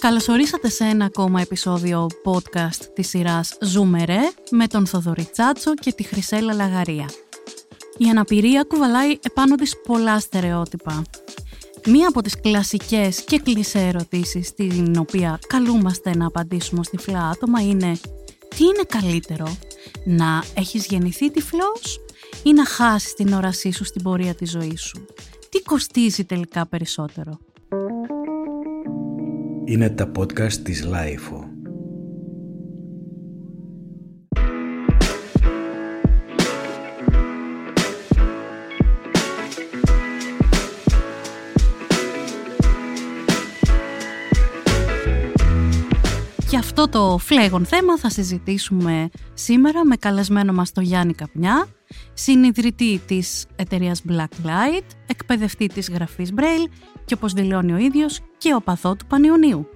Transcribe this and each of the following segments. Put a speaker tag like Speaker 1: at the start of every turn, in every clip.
Speaker 1: Καλωσορίσατε σε ένα ακόμα επεισόδιο podcast της σειράς Ζούμερε με τον Θοδωρή Τσάτσο και τη Χρυσέλα Λαγαρία. Η αναπηρία κουβαλάει επάνω της πολλά στερεότυπα. Μία από τις κλασικές και κλισέ ερωτήσεις την οποία καλούμαστε να απαντήσουμε ως τυφλά άτομα είναι τι είναι καλύτερο, να έχεις γεννηθεί τυφλός ή να χάσεις την όρασή σου στην πορεία της ζωής σου; Τι κοστίζει τελικά περισσότερο;
Speaker 2: Είναι τα podcast της Lifeo.
Speaker 1: Και αυτό το φλέγον θέμα θα συζητήσουμε σήμερα με καλεσμένο μας τον Γιάννη Καπνιά, συνειδητή της εταιρείας Blacklight, εκπαιδευτή της γραφής Braille και όπως δηλώνει ο ίδιος και οπαδό του Πανιωνίου.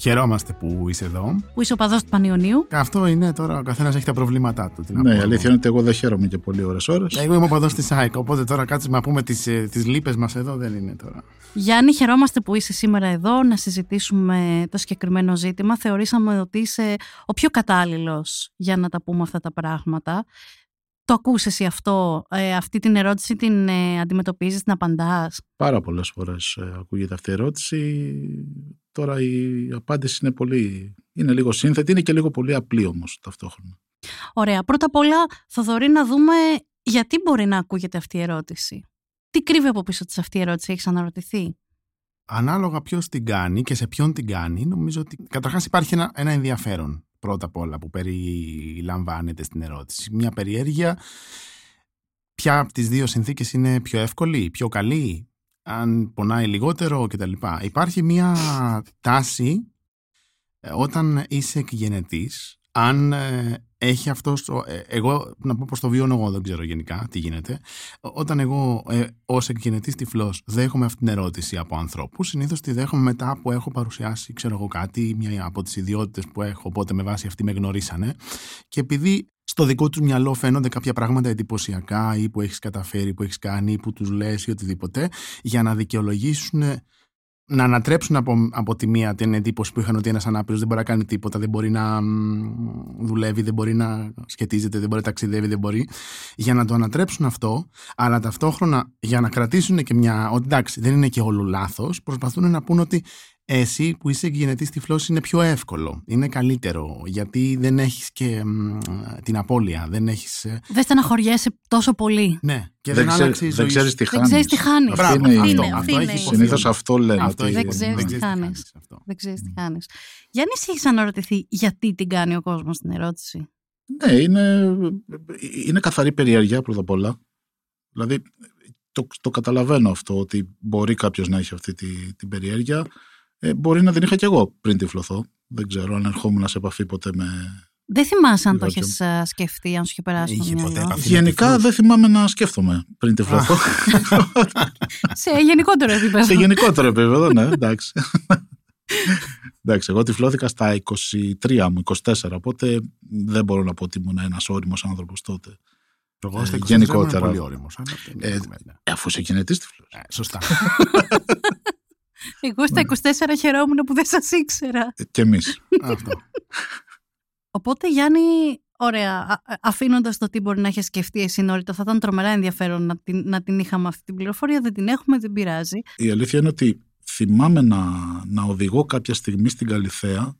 Speaker 3: Χαιρόμαστε που είσαι εδώ.
Speaker 1: Που είσαι οπαδό του Πανιωνίου.
Speaker 3: Αυτό είναι τώρα, ο καθένας έχει τα προβλήματά του.
Speaker 4: Ναι, η αλήθεια είναι ότι εγώ δεν χαίρομαι και πολύ ώρε-ώρε.
Speaker 3: Εγώ είμαι οπαδό της ΑΕΚ, οπότε τώρα κάτσουμε να πούμε τις τις ε, λύπες μας εδώ δεν είναι τώρα.
Speaker 1: Γιάννη, χαιρόμαστε που είσαι σήμερα εδώ να συζητήσουμε το συγκεκριμένο ζήτημα. Θεωρήσαμε ότι είσαι ο πιο κατάλληλος για να τα πούμε αυτά τα πράγματα. Το ακούς εσύ αυτό, ε, αυτή την ερώτηση την ε, αντιμετωπίζεις, την απαντάς;
Speaker 4: Πάρα πολλές φορές ε, ακούγεται αυτή η ερώτηση. Τώρα η απάντηση είναι πολύ, είναι λίγο σύνθετη, είναι και λίγο πολύ απλή όμως ταυτόχρονα.
Speaker 1: Ωραία. Πρώτα απ' όλα, Θοδωρή, να δούμε γιατί μπορεί να ακούγεται αυτή η ερώτηση. Τι κρύβει από πίσω της αυτή η ερώτηση, έχεις αναρωτηθεί;
Speaker 3: Ανάλογα ποιος την κάνει και σε ποιον την κάνει, νομίζω ότι καταρχάς υπάρχει ένα, ένα ενδιαφέρον πρώτα απ' όλα που περιλαμβάνεται στην ερώτηση. Μια περιέργεια ποια από τις δύο συνθήκες είναι πιο εύκολη, πιο καλή, αν πονάει λιγότερο κτλ. Υπάρχει μια τάση ε, όταν είσαι εκγενετής, αν ε, έχει αυτός. Ε, εγώ, να πω πώ το βιώνω εγώ, δεν ξέρω γενικά τι γίνεται. Όταν εγώ ε, ως εκκινητή τυφλός δέχομαι αυτή την ερώτηση από ανθρώπους, συνήθως τη δέχομαι μετά που έχω παρουσιάσει, ξέρω εγώ κάτι, μια από τις ιδιότητες που έχω, οπότε με βάση αυτή με γνωρίσανε. Και επειδή στο δικό του μυαλό φαίνονται κάποια πράγματα εντυπωσιακά ή που έχεις καταφέρει, που έχεις κάνει, ή που τους λες ή οτιδήποτε, για να δικαιολογήσουν να ανατρέψουν από, από τη μία την εντύπωση που είχαν ότι ένας ανάπηρος δεν μπορεί να κάνει τίποτα, δεν μπορεί να δουλεύει, δεν μπορεί να σχετίζεται, δεν μπορεί να ταξιδεύει, δεν μπορεί. Για να το ανατρέψουν αυτό, αλλά ταυτόχρονα για να κρατήσουν και μια. ότι εντάξει, δεν είναι και όλο λάθος, προσπαθούν να πούν ότι εσύ που είσαι γενετής τυφλός είναι πιο εύκολο. Είναι καλύτερο. Γιατί δεν έχεις και την απώλεια. Δεν, έχεις... Ε,
Speaker 1: δεν στεναχωριέσαι τόσο πολύ.
Speaker 3: Ναι.
Speaker 4: Και δεν, δεν, ξέρει δεν ξέρεις τι χάνεις.
Speaker 1: Δεν ξέρεις τι χάνεις.
Speaker 4: Αυτό είναι. Αυτό, Συνήθως αυτό λένε.
Speaker 1: Αυτό δεν ξέρεις τι χάνεις. Δεν ξέρεις τι χάνεις. Γιάννη, έχεις αναρωτηθεί γιατί την κάνει ο κόσμος την ερώτηση;
Speaker 4: Ναι, είναι, είναι καθαρή περιέργεια πρώτα απ' όλα. Δηλαδή, το, το καταλαβαίνω αυτό ότι μπορεί κάποιος να έχει αυτή τη, την περιέργεια. Ε, μπορεί να την είχα κι εγώ πριν τυφλωθώ. Δεν ξέρω αν ερχόμουν σε επαφή ποτέ με.
Speaker 1: Δεν θυμάσαι αν το έχει σκεφτεί, αν σου είχε περάσει το μυαλό.
Speaker 4: Γενικά δεν θυμάμαι να σκέφτομαι πριν τυφλωθώ.
Speaker 1: σε γενικότερο επίπεδο.
Speaker 4: σε γενικότερο επίπεδο, ναι, εντάξει. εντάξει, εγώ τυφλώθηκα στα 23 μου, 24, οπότε δεν μπορώ να πω ότι ήμουν ένας όριμος άνθρωπος τότε.
Speaker 3: Εγώ στα 24 γενικότερα. πολύ όριμος.
Speaker 4: Ε, αφού είσαι γενετής τυφλός.
Speaker 3: Ε, σωστά.
Speaker 1: Εγώ στα 24 ναι. χαιρόμουν που δεν σας ήξερα.
Speaker 4: Ε, και εμείς. Αυτό.
Speaker 1: Οπότε Γιάννη, ωραία, αφήνοντας το τι μπορεί να έχεις σκεφτεί εσύ νωρίτερα, θα ήταν τρομερά ενδιαφέρον να την, να την είχαμε αυτή την πληροφορία, δεν την έχουμε, δεν πειράζει.
Speaker 4: Η αλήθεια είναι ότι θυμάμαι να, να οδηγώ κάποια στιγμή στην Καλυθέα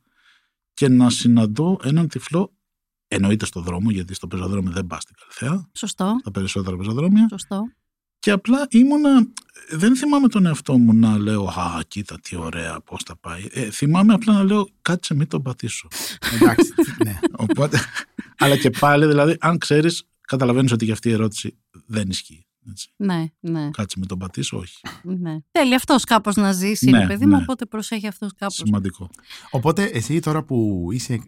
Speaker 4: και να συναντώ έναν τυφλό Εννοείται στο δρόμο, γιατί στο πεζοδρόμιο δεν πας στην Καλυθέα.
Speaker 1: Σωστό.
Speaker 4: Τα περισσότερα πεζοδρόμια.
Speaker 1: Σωστό.
Speaker 4: Και απλά ήμουνα. Δεν θυμάμαι τον εαυτό μου να λέω Α, κοίτα τι ωραία, πώς θα πάει. Ε, θυμάμαι απλά να λέω Κάτσε, μην τον πατήσω.
Speaker 3: Εντάξει. ναι.
Speaker 4: Οπότε, αλλά και πάλι, δηλαδή, αν ξέρεις, καταλαβαίνεις ότι και αυτή η ερώτηση δεν ισχύει. Έτσι.
Speaker 1: Ναι, ναι.
Speaker 4: Κάτσε με τον πατήσω, όχι.
Speaker 1: Ναι. Θέλει αυτός κάπως να ζήσει, ναι, παιδί μου, ναι. οπότε προσέχει αυτός κάπως.
Speaker 4: Σημαντικό.
Speaker 3: Οπότε εσύ τώρα που είσαι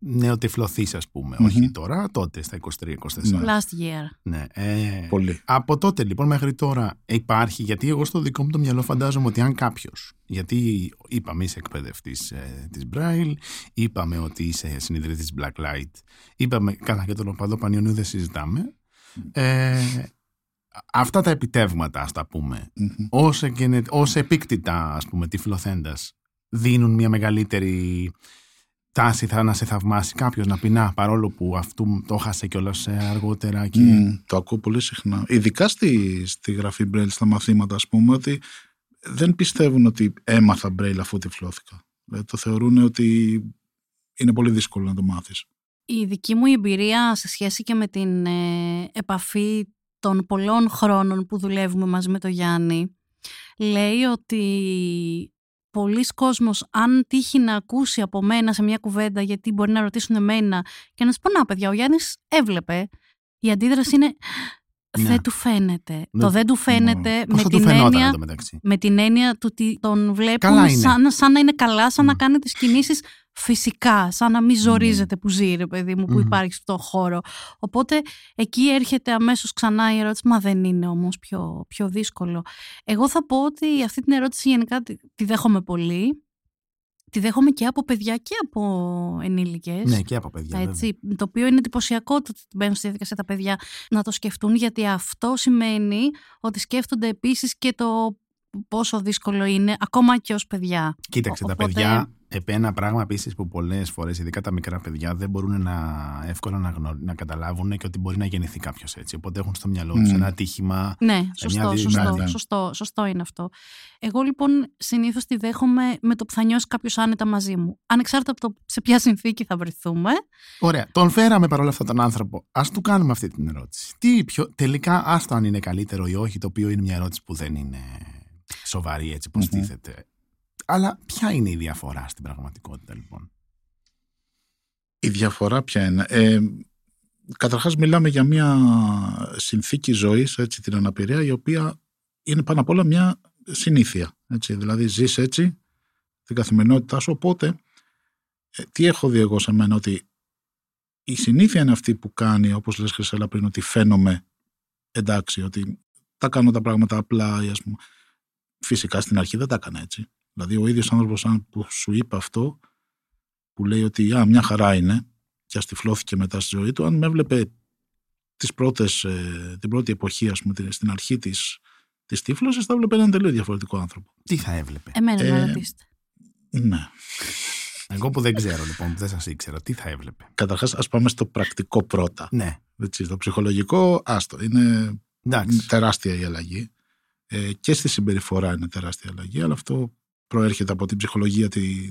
Speaker 3: νεοτυφλωθείς, ας πούμε. Mm-hmm. Όχι τώρα, τότε στα 23-24.
Speaker 1: Ναι. Last year.
Speaker 3: Ναι. Ε,
Speaker 4: Πολύ.
Speaker 3: Από τότε λοιπόν μέχρι τώρα υπάρχει, γιατί εγώ στο δικό μου το μυαλό φαντάζομαι ότι αν κάποιος. Γιατί είπαμε είσαι εκπαιδευτής ε, της Braille, είπαμε ότι είσαι συνειδητής της Blacklight, είπαμε. Καλά, για τον οπαδό Πανιωνίου δεν συζητάμε. Ε, αυτά τα επιτεύγματα, ας τα πούμε, mm-hmm. ως, επίκτητα, ας πούμε, τυφλοθέντας, δίνουν μια μεγαλύτερη τάση θα να σε θαυμάσει κάποιος να πει να παρόλο που αυτού το χάσε κιόλας αργότερα. Και...
Speaker 4: Mm, το ακούω πολύ συχνά. Ειδικά στη, στη γραφή Μπρέιλ, στα μαθήματα, ας πούμε, ότι δεν πιστεύουν ότι έμαθα Μπρέιλ αφού τυφλώθηκα. Δηλαδή, το θεωρούν ότι είναι πολύ δύσκολο να το μάθεις.
Speaker 1: Η δική μου εμπειρία σε σχέση και με την ε, επαφή των πολλών χρόνων που δουλεύουμε μαζί με τον Γιάννη λέει ότι πολλοί κόσμος αν τύχει να ακούσει από μένα σε μια κουβέντα γιατί μπορεί να ρωτήσουν εμένα και να σου πω να παιδιά ο Γιάννης έβλεπε η αντίδραση είναι ναι. δεν του φαίνεται.
Speaker 3: Ναι.
Speaker 1: Το δεν του φαίνεται
Speaker 3: Πώς
Speaker 1: με,
Speaker 3: θα
Speaker 1: την
Speaker 3: του φαινόταν
Speaker 1: έννοια,
Speaker 3: εδώ μεταξύ.
Speaker 1: με την έννοια του ότι τον βλέπουν
Speaker 3: Καλά είναι.
Speaker 1: σαν, σαν να είναι καλά, σαν να
Speaker 3: Μμ.
Speaker 1: κάνει τις κινήσεις φυσικά, σαν να μην ζορίζεται που ζει ρε παιδί μου, που
Speaker 3: Μμμ.
Speaker 1: υπάρχει στο χώρο. Οπότε εκεί έρχεται αμέσως ξανά η ερώτηση, μα δεν είναι όμως πιο, πιο δύσκολο. Εγώ θα πω ότι αυτή την ερώτηση γενικά τη, τη δέχομαι πολύ. Τη δέχομαι και από παιδιά και από ενήλικες.
Speaker 3: Ναι, και από παιδιά. βέβαια.
Speaker 1: Έτσι, το οποίο είναι εντυπωσιακό το ότι μπαίνουν στη διαδικασία τα παιδιά να το σκεφτούν, γιατί αυτό σημαίνει ότι σκέφτονται επίσης και το πόσο δύσκολο είναι, ακόμα και ως παιδιά.
Speaker 3: Κοίταξε,
Speaker 1: Ο-
Speaker 3: τα
Speaker 1: οπότε-
Speaker 3: παιδιά, επ' ένα πράγμα επίσης που πολλές φορές, ειδικά τα μικρά παιδιά, δεν μπορούν να, εύκολα να, γνω- να καταλάβουν και ότι μπορεί να γεννηθεί κάποιος έτσι. Οπότε έχουν στο μυαλό τους
Speaker 4: Μμ.
Speaker 3: ένα ατύχημα.
Speaker 1: Ναι, σωστό,
Speaker 3: μια
Speaker 1: σωστό,
Speaker 3: διημέρια.
Speaker 1: σωστό, σωστό είναι αυτό. Εγώ λοιπόν συνήθως τη δέχομαι με το που θα νιώσει κάποιος άνετα μαζί μου. Ανεξάρτητα από το σε ποια συνθήκη θα βρεθούμε.
Speaker 3: Ωραία. Τον φέραμε παρόλα αυτά τον άνθρωπο. Α του κάνουμε αυτή την ερώτηση. Τι πιο, τελικά, άστο αν είναι καλύτερο ή όχι, το οποίο είναι μια ερώτηση που δεν είναι σοβαρή έτσι πως
Speaker 4: Μμμ.
Speaker 3: τίθεται. Αλλά ποια είναι η διαφορά στην πραγματικότητα λοιπόν;
Speaker 4: Η διαφορά ποια είναι; Ε, καταρχάς μιλάμε για μια συνθήκη ζωής, έτσι, την αναπηρία, η οποία είναι πάνω απ' όλα μια συνήθεια. Έτσι. Δηλαδή ζεις έτσι την καθημερινότητά σου, οπότε ε, τι έχω δει εγώ σε μένα, ότι η συνήθεια είναι αυτή που κάνει, όπως λες Χρυσέλα πριν, ότι φαίνομαι εντάξει, ότι τα κάνω τα πράγματα απλά, ή ας πούμε. Φυσικά στην αρχή δεν τα έκανα έτσι. Δηλαδή ο ίδιος άνθρωπος αν που σου είπε αυτό, που λέει ότι α, μια χαρά είναι και αστιφλώθηκε μετά στη ζωή του, αν με έβλεπε τις πρώτες, ε, την πρώτη εποχή, ας πούμε, την- στην αρχή της, της τύφλωσης, θα έβλεπε έναν τελείως διαφορετικό άνθρωπο.
Speaker 3: Τι θα έβλεπε;
Speaker 1: Εμένα
Speaker 4: Ε,
Speaker 1: να ρωτήσετε.
Speaker 4: Ναι.
Speaker 3: Εγώ που δεν ξέρω λοιπόν, που δεν σας ήξερα, τι θα έβλεπε;
Speaker 4: Καταρχάς, ας πάμε στο πρακτικό πρώτα.
Speaker 3: Ναι,
Speaker 4: Έτσι, στο ψυχολογικό, άστο, είναι
Speaker 3: εντάξει.
Speaker 4: τεράστια η αλλαγή. Ε, και στη συμπεριφορά είναι τεράστια αλλαγή, αλλά αυτό προέρχεται από την ψυχολογία τη,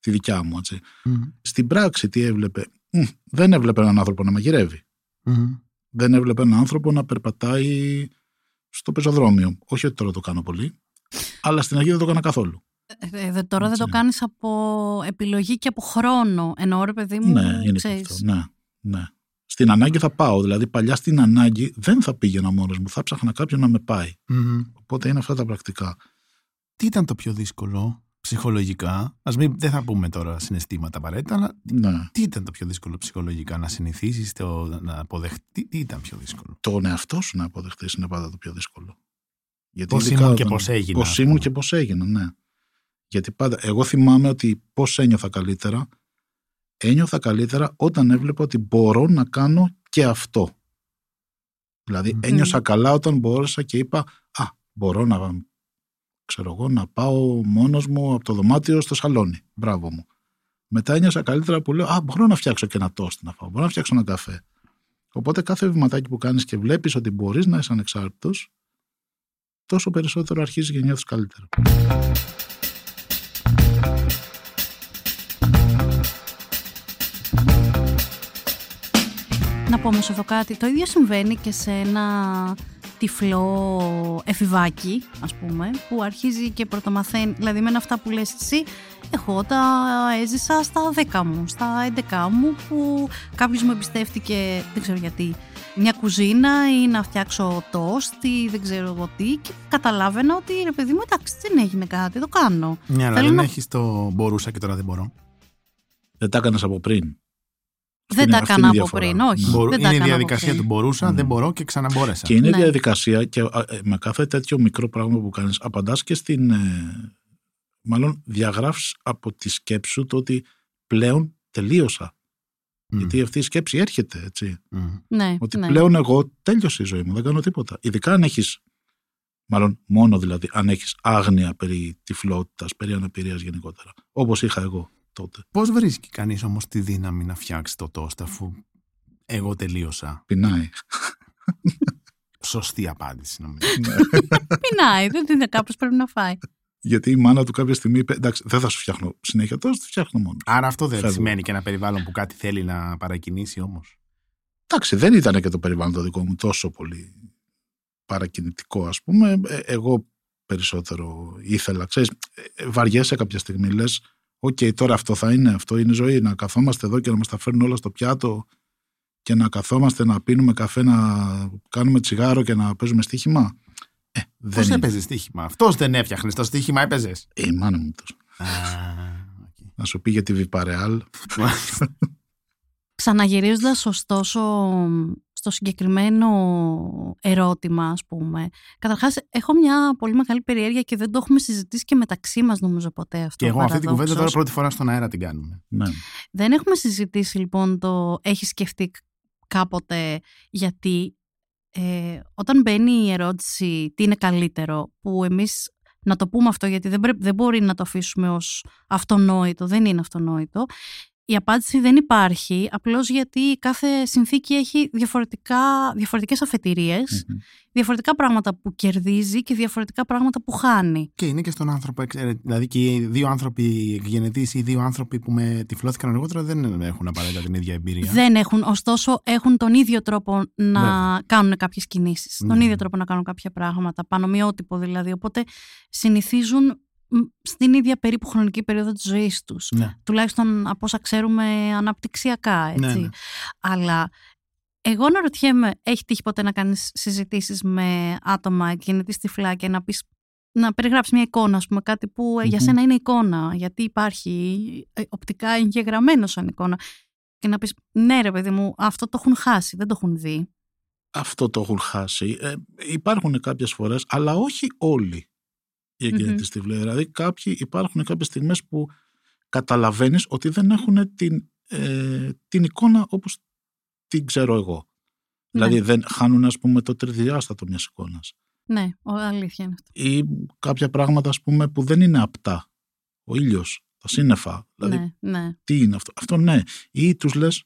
Speaker 4: τη δικιά μου. Έτσι.
Speaker 3: Μμμ.
Speaker 4: Στην πράξη τι έβλεπε. Μ, δεν έβλεπε έναν άνθρωπο να μαγειρεύει.
Speaker 3: Μμμ.
Speaker 4: Δεν έβλεπε έναν άνθρωπο να περπατάει στο πεζοδρόμιο. Όχι ότι τώρα το κάνω πολύ, αλλά στην αρχή δεν το έκανα καθόλου.
Speaker 1: Ε, δε- τώρα δεν το
Speaker 4: Έτσι.
Speaker 1: κάνεις από επιλογή και από χρόνο. Εννοώ ρε παιδί μου,
Speaker 4: ναι, είναι και
Speaker 1: ξέρεις.
Speaker 4: αυτό. Ναι, ναι. Στην ανάγκη θα πάω. Δηλαδή, παλιά στην ανάγκη δεν θα πήγαινα μόνος μου. Θα ψάχνα κάποιον να με πάει.
Speaker 3: Μμμ.
Speaker 4: Οπότε είναι αυτά τα πρακτικά.
Speaker 3: Τι ήταν το πιο δύσκολο ψυχολογικά, ας μην, δεν θα πούμε τώρα συναισθήματα απαραίτητα, αλλά
Speaker 4: Ναι.
Speaker 3: τι ήταν το πιο δύσκολο ψυχολογικά, να συνηθίσεις, το, να αποδεχτεί, τι, τι ήταν πιο δύσκολο;
Speaker 4: τον εαυτό σου να αποδεχτείς είναι πάντα το πιο δύσκολο. Γιατί
Speaker 3: Πώς
Speaker 4: ειδικά
Speaker 3: ήμουν και
Speaker 4: όταν-
Speaker 3: πώς έγινα,
Speaker 4: Πώς
Speaker 3: ας
Speaker 4: ήμουν
Speaker 3: πούμε.
Speaker 4: και πώς έγινα, ναι. Γιατί πάντα, εγώ θυμάμαι ότι πώς ένιωθα καλύτερα, ένιωθα καλύτερα όταν έβλεπα ότι μπορώ να κάνω και αυτό. Δηλαδή
Speaker 3: Μμμ.
Speaker 4: ένιωσα καλά όταν μπόρεσα και είπα, α, μπορώ να, ξέρω εγώ, να πάω μόνος μου από το δωμάτιο στο σαλόνι. Μπράβο μου. Μετά ένιωσα καλύτερα που λέω, α, μπορώ να φτιάξω και ένα τόστ να φάω, μπορώ να φτιάξω ένα καφέ. Οπότε κάθε βηματάκι που κάνεις και βλέπεις ότι μπορείς να είσαι ανεξάρτητος, τόσο περισσότερο αρχίζεις και νιώθεις καλύτερα.
Speaker 1: Να πω όμως εδώ κάτι. Το ίδιο συμβαίνει και σε ένα τυφλό εφηβάκι, ας πούμε, που αρχίζει και πρωτομαθαίνει. Δηλαδή, με αυτά που λες εσύ, εγώ τα έζησα στα 10 μου, στα 11 μου, που κάποιος μου εμπιστεύτηκε, δεν ξέρω γιατί, μια κουζίνα ή να φτιάξω τόστ ή δεν ξέρω εγώ τι και καταλάβαινα ότι ρε παιδί μου εντάξει δεν έγινε κάτι, το κάνω.
Speaker 3: Ναι, αλλά
Speaker 1: Θέλω
Speaker 3: δεν
Speaker 1: να-
Speaker 3: έχεις το μπορούσα και τώρα δεν μπορώ.
Speaker 4: Δεν τα έκανες από πριν.
Speaker 1: Δεν
Speaker 4: είναι-
Speaker 1: τα
Speaker 4: αυτή
Speaker 1: έκανα
Speaker 4: είναι η
Speaker 1: από
Speaker 4: διαφορά.
Speaker 1: πριν, όχι.
Speaker 3: Μπορώ-
Speaker 1: δεν τα
Speaker 3: είναι η
Speaker 1: έκανα από
Speaker 3: διαδικασία
Speaker 1: πριν.
Speaker 3: του μπορούσα,
Speaker 4: Μμ.
Speaker 3: δεν μπορώ και ξαναμπόρεσα.
Speaker 4: Και είναι
Speaker 1: Ναι.
Speaker 4: διαδικασία και α, ε, με κάθε τέτοιο μικρό πράγμα που κάνεις απαντάς και στην... ε, μάλλον διαγράφεις από τη σκέψη σου το ότι πλέον τελείωσα.
Speaker 3: Μμ.
Speaker 4: Γιατί αυτή η σκέψη έρχεται, έτσι.
Speaker 3: Μμ.
Speaker 1: Ναι,
Speaker 4: Ότι
Speaker 1: ναι.
Speaker 4: πλέον εγώ τέλειωσε η ζωή μου, δεν κάνω τίποτα. Ειδικά αν έχεις Μάλλον μόνο δηλαδή αν έχεις άγνοια περί τυφλότητας, περί αναπηρίας γενικότερα. Όπως είχα εγώ τότε.
Speaker 3: Πώς βρίσκει κανείς όμως τη δύναμη να φτιάξει το τόστ αφού εγώ τελείωσα;
Speaker 4: Πεινάει.
Speaker 3: Σωστή απάντηση νομίζω.
Speaker 1: Πεινάει, δεν είναι κάποιος πρέπει να φάει.
Speaker 4: Γιατί η μάνα του κάποια στιγμή είπε: Εντάξει, δεν θα σου φτιάχνω συνέχεια τόσο, θα φτιάχνω μόνο.
Speaker 3: Άρα αυτό δεν
Speaker 4: Φεύγω.
Speaker 3: σημαίνει και ένα περιβάλλον που κάτι θέλει να παρακινήσει όμως.
Speaker 4: Εντάξει, δεν ήταν και το περιβάλλον το δικό μου τόσο πολύ παρακινητικό, ας πούμε. Ε, Εγώ περισσότερο ήθελα, ξέρεις, ε, βαριέσαι κάποια στιγμή, λες, οκ, τώρα αυτό θα είναι, αυτό είναι ζωή, να καθόμαστε εδώ και να μας τα φέρνουν όλα στο πιάτο και να καθόμαστε να πίνουμε καφέ, να κάνουμε τσιγάρο και να παίζουμε στοίχημα. Ε,
Speaker 3: Πώς
Speaker 4: δεν είναι.
Speaker 3: έπαιζε στοίχημα; Αυτός δεν έφτιαχνε. Το στοίχημα έπαιζες;
Speaker 4: Ε, η μάνα μου τόσο. Να σου πει για τη Βιπαρεάλ.
Speaker 1: Ξαναγυρίζοντας ωστόσο στο συγκεκριμένο ερώτημα, ας πούμε. Καταρχάς, έχω μια πολύ μεγάλη περιέργεια και δεν το έχουμε συζητήσει και μεταξύ μας νομίζω ποτέ αυτό.
Speaker 3: Και εγώ αυτή την κουβέντα τώρα
Speaker 1: παραδόξως.
Speaker 3: πρώτη φορά στον αέρα την κάνουμε.
Speaker 4: Ναι.
Speaker 1: Δεν έχουμε συζητήσει λοιπόν το έχει σκεφτεί κάποτε γιατί ε, όταν μπαίνει η ερώτηση τι είναι καλύτερο που εμείς να το πούμε αυτό γιατί δεν, πρέ- δεν μπορεί να το αφήσουμε ως αυτονόητο, δεν είναι αυτονόητο. Η απάντηση δεν υπάρχει απλώς γιατί κάθε συνθήκη έχει διαφορετικά, διαφορετικές αφετηρίες,
Speaker 4: Μμμ.
Speaker 1: διαφορετικά πράγματα που κερδίζει και διαφορετικά πράγματα που χάνει.
Speaker 3: Και είναι και στον άνθρωπο. εξαιρε- Δηλαδή και οι δύο άνθρωποι εκγενετεί ή δύο άνθρωποι που με τυφλώθηκαν αργότερα δεν έχουν απαραίτητα την ίδια εμπειρία.
Speaker 1: Δεν έχουν, ωστόσο έχουν τον ίδιο τρόπο να
Speaker 3: Βέβαια.
Speaker 1: κάνουν κάποιες κινήσεις, τον
Speaker 3: Ναι.
Speaker 1: ίδιο τρόπο να κάνουν κάποια πράγματα, πανομοιότυπο δηλαδή, οπότε συνηθίζουν μ, στην ίδια περίπου χρονική περίοδο της ζωής τους.
Speaker 3: Ναι.
Speaker 1: Τουλάχιστον από όσα ξέρουμε αναπτυξιακά, έτσι.
Speaker 3: Ναι, ναι.
Speaker 1: Αλλά εγώ αναρωτιέμαι, έχει τύχει ποτέ να κάνεις συζητήσεις με άτομα γεννητής τυφλά και να πεις να περιγράψεις μια εικόνα, ας πούμε, κάτι που ε, για
Speaker 4: Μμμ.
Speaker 1: σένα είναι εικόνα, γιατί υπάρχει ε, οπτικά εγγεγραμμένο σαν εικόνα. Και να πεις, ναι ρε παιδί μου, αυτό το έχουν χάσει, δεν το έχουν δει.
Speaker 4: αυτό το έχουν χάσει. Ε, υπάρχουν κάποιες φορές, αλλά όχι όλοι οι εγγενετές τυφλοί. Δηλαδή κάποιοι, υπάρχουν κάποιες στιγμές που καταλαβαίνεις ότι δεν έχουν την, ε, την εικόνα όπως την ξέρω εγώ.
Speaker 1: Ναι.
Speaker 4: Δηλαδή δεν χάνουν ας πούμε το τριδιάστατο μιας εικόνας.
Speaker 1: Ναι, ο, αλήθεια είναι αυτό.
Speaker 4: Ή κάποια πράγματα ας πούμε που δεν είναι απτά. Ο ήλιος, τα σύννεφα. Δηλαδή
Speaker 1: ναι, ναι.
Speaker 4: τι είναι αυτό; Αυτό ναι. Ή τους λες,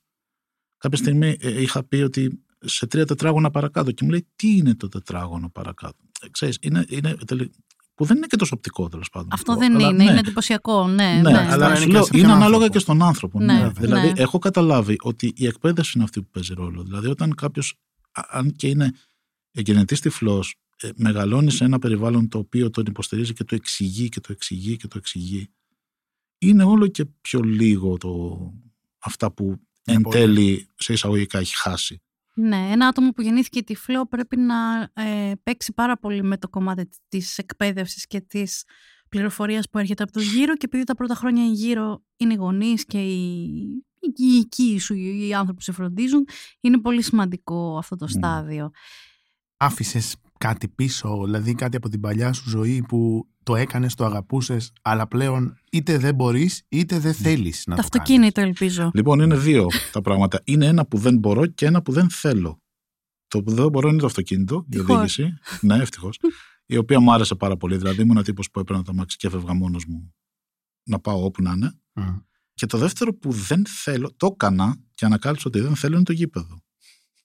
Speaker 4: κάποια στιγμή ε, είχα πει ότι σε τρία τετράγωνα παρακάτω και μου λέει τι είναι το τετράγωνο παρακάτω; Ε, ξέρεις, είναι, είναι τελε- που δεν είναι και τόσο οπτικό τέλος πάντων.
Speaker 1: Αυτό δεν
Speaker 4: Αλλά
Speaker 1: είναι,
Speaker 4: ναι.
Speaker 1: είναι εντυπωσιακό, ναι.
Speaker 4: Ναι,
Speaker 1: ναι.
Speaker 4: αλλά
Speaker 3: είναι
Speaker 4: σου
Speaker 3: και
Speaker 4: λέω,
Speaker 3: σε
Speaker 4: είναι
Speaker 3: ποιον
Speaker 4: ανάλογα
Speaker 3: άνθρωπο.
Speaker 4: και στον άνθρωπο.
Speaker 1: Ναι,
Speaker 4: Ναι, Δηλαδή,
Speaker 1: ναι.
Speaker 4: έχω καταλάβει ότι η εκπαίδευση είναι αυτή που παίζει ρόλο. Δηλαδή, όταν κάποιος, αν και είναι γενετή τυφλός, μεγαλώνει σε ένα περιβάλλον το οποίο τον υποστηρίζει και το εξηγεί και το εξηγεί και το εξηγεί, είναι όλο και πιο λίγο το, αυτά που εν
Speaker 3: πολύ.
Speaker 4: τέλει σε εισαγωγικά έχει χάσει.
Speaker 1: Ναι, ένα άτομο που γεννήθηκε τυφλό πρέπει να ε, παίξει πάρα πολύ με το κομμάτι της εκπαίδευσης και της πληροφορίας που έρχεται από το γύρο και επειδή τα πρώτα χρόνια γύρω είναι οι γονείς και οι, οι οικοί σου, οι άνθρωποι που σε φροντίζουν, είναι πολύ σημαντικό αυτό το
Speaker 4: Ναι.
Speaker 1: στάδιο.
Speaker 3: Άφησες κάτι πίσω, δηλαδή κάτι από την παλιά σου ζωή που το έκανες, το αγαπούσες, αλλά πλέον είτε δεν μπορείς είτε δεν θέλεις να
Speaker 1: το
Speaker 3: το κάνεις.
Speaker 1: αυτοκίνητο ελπίζω.
Speaker 4: Λοιπόν, είναι δύο τα πράγματα. Είναι ένα που δεν μπορώ και ένα που δεν θέλω. Το που δεν μπορώ είναι το αυτοκίνητο, η
Speaker 1: Ευτυχώς.
Speaker 4: οδήγηση. ναι, ευτυχώς. η οποία μου άρεσε πάρα πολύ. Δηλαδή, ήμουν τύπος που έπαιρνα το αμάξι και έφευγα μόνος μου να πάω όπου να είναι.
Speaker 3: Μμ.
Speaker 4: Και το δεύτερο που δεν θέλω, το έκανα και ανακάλυψα ότι δεν θέλω είναι το γήπεδο.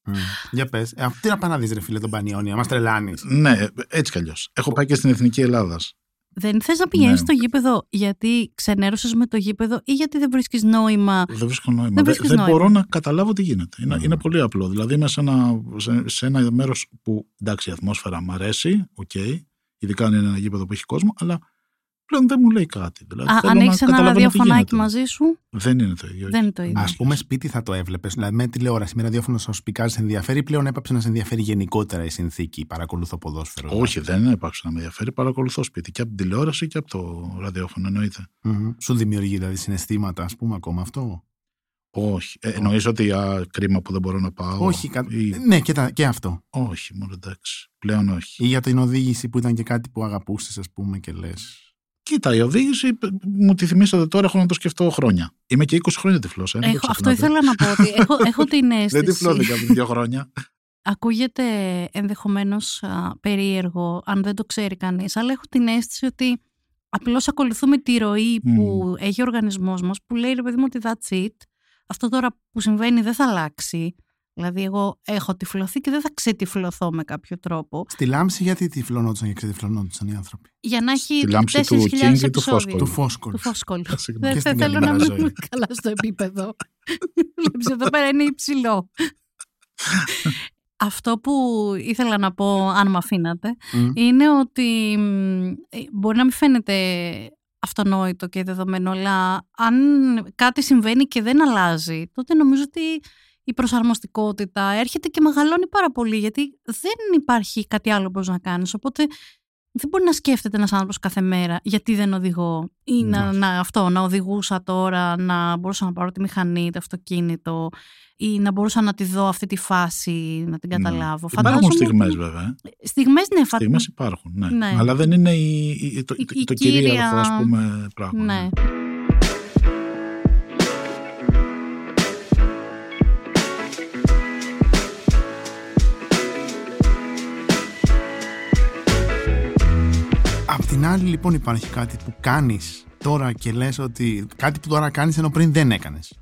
Speaker 3: Μμ. Για πες. Τι να πάει να δεις, ρε φίλε, τον Πανιόνια, μας τρελάνεις.
Speaker 4: Ναι, έτσι κι αλλιώς. Έχω πάει και στην Εθνική Ελλάδας.
Speaker 1: Δεν θες να πηγαίνεις
Speaker 4: Ναι.
Speaker 1: στο γήπεδο γιατί ξενέρωσες με το γήπεδο ή γιατί δεν βρίσκεις νόημα;
Speaker 4: Δεν βρίσκω νόημα.
Speaker 1: Δεν
Speaker 4: Δεν,
Speaker 1: βρίσκεις
Speaker 4: δεν
Speaker 1: νόημα.
Speaker 4: μπορώ να καταλάβω τι γίνεται. Είναι,
Speaker 3: Mm.
Speaker 4: είναι πολύ απλό. Δηλαδή είμαι σε ένα, σε, σε ένα μέρος που εντάξει η ατμόσφαιρα μου αρέσει, οκ, ειδικά αν είναι ένα γήπεδο που έχει κόσμο, αλλά πλέον δεν μου λέει κάτι. Δηλαδή,
Speaker 1: Α,
Speaker 4: θέλω
Speaker 1: αν
Speaker 4: να
Speaker 1: έχεις ένα
Speaker 4: καταλαβαίνω τι
Speaker 1: ραδιοφωνάκι
Speaker 4: γίνεται.
Speaker 1: μαζί σου,
Speaker 4: Δεν είναι το ίδιο.
Speaker 1: δεν είναι το ίδιο.
Speaker 3: Α πούμε, σπίτι θα το έβλεπες. Δηλαδή, με τηλεόραση, με ραδιόφωνο σα σπικάρει, σε ενδιαφέρει. Πλέον έπαψε να σε ενδιαφέρει γενικότερα η συνθήκη. Παρακολουθώ ποδόσφαιρο.
Speaker 4: Όχι, δεν είναι υπάρξει να με ενδιαφέρει. Παρακολουθώ σπίτι και από την τηλεόραση και από το ραδιόφωνο, εννοείται.
Speaker 3: Μμμ. Σου δημιουργεί δηλαδή συναισθήματα, ας πούμε, ακόμα αυτό;
Speaker 4: Όχι. Ε, εννοείς ότι α, κρίμα που δεν μπορώ να πάω.
Speaker 3: όχι, κα...
Speaker 4: Ή-
Speaker 3: ναι, και, τα- και αυτό.
Speaker 4: Όχι, μόνο εντάξει. Πλέον όχι.
Speaker 3: Ή για την οδήγηση που ήταν και κάτι που αγαπούσες, ας πούμε, και λες.
Speaker 4: Κοίτα, η οδήγηση π- μου τη θυμήσατε τώρα, έχω να το σκεφτώ χρόνια. Είμαι και 20 χρόνια τυφλός. Ε, μην το
Speaker 1: Έχω, αυτό
Speaker 4: ξεχνάτε.
Speaker 1: ήθελα να πω ότι έχω, έχω την αίσθηση.
Speaker 4: Δεν τυφλώθηκα πριν δύο χρόνια.
Speaker 1: ακούγεται ενδεχομένως α, περίεργο αν δεν το ξέρει κανείς, αλλά έχω την αίσθηση ότι απλώς ακολουθούμε τη ροή που έχει ο οργανισμός μας που λέει ρε παιδί μου ότι that's it, αυτό τώρα που συμβαίνει δεν θα αλλάξει. Δηλαδή, εγώ έχω τυφλωθεί και δεν θα ξετυφλωθώ με κάποιο τρόπο.
Speaker 3: Στη λάμψη, γιατί τυφλωνόντουσαν και ξετυφλωνόντουσαν οι άνθρωποι;
Speaker 1: Για να έχει
Speaker 4: Στη λάμψη του
Speaker 1: 4.000
Speaker 4: King και του
Speaker 1: επεισόδια.
Speaker 3: Του φόσκολου.
Speaker 1: Του φόσκολου.
Speaker 4: Συγγνώμη.
Speaker 1: Δεν
Speaker 3: Και
Speaker 1: θα
Speaker 3: στην
Speaker 1: θέλω να
Speaker 3: καλημέρα
Speaker 1: μείνουμε
Speaker 3: ζωή.
Speaker 1: καλά στο επίπεδο. Βλέπεις εδώ πέρα είναι υψηλό. Αυτό που ήθελα να πω, αν με αφήνατε,
Speaker 3: Μμ.
Speaker 1: είναι ότι μ, ε, μπορεί να μην φαίνεται αυτονόητο και δεδομένο, αλλά αν κάτι συμβαίνει και δεν αλλάζει, τότε νομίζω ότι η προσαρμοστικότητα έρχεται και μεγαλώνει πάρα πολύ, γιατί δεν υπάρχει κάτι άλλο πώς να κάνεις. Οπότε δεν μπορεί να σκέφτεται ένας άνθρωπος κάθε μέρα γιατί δεν οδηγώ ή να,
Speaker 3: Ναι.
Speaker 1: να, αυτό, να οδηγούσα τώρα, να μπορούσα να πάρω τη μηχανή, το αυτοκίνητο ή να μπορούσα να τη δω αυτή τη φάση, να την
Speaker 4: Ναι.
Speaker 1: καταλάβω.
Speaker 4: Υπάρχουν
Speaker 1: Φαντάζομαι
Speaker 4: στιγμές
Speaker 1: ότι-
Speaker 4: βέβαια.
Speaker 1: Στιγμές, ναι, φα-
Speaker 4: Στιγμές υπάρχουν, ναι.
Speaker 1: Ναι.
Speaker 4: Αλλά δεν είναι η, η- το,
Speaker 1: Η- η
Speaker 4: το
Speaker 1: κύρια-
Speaker 4: κυρίαρχο ας πούμε πράγμα.
Speaker 1: Ναι.
Speaker 3: Απ' την άλλη, λοιπόν, υπάρχει κάτι που κάνεις τώρα και λες ότι. Κάτι που τώρα κάνεις ενώ πριν δεν έκανες.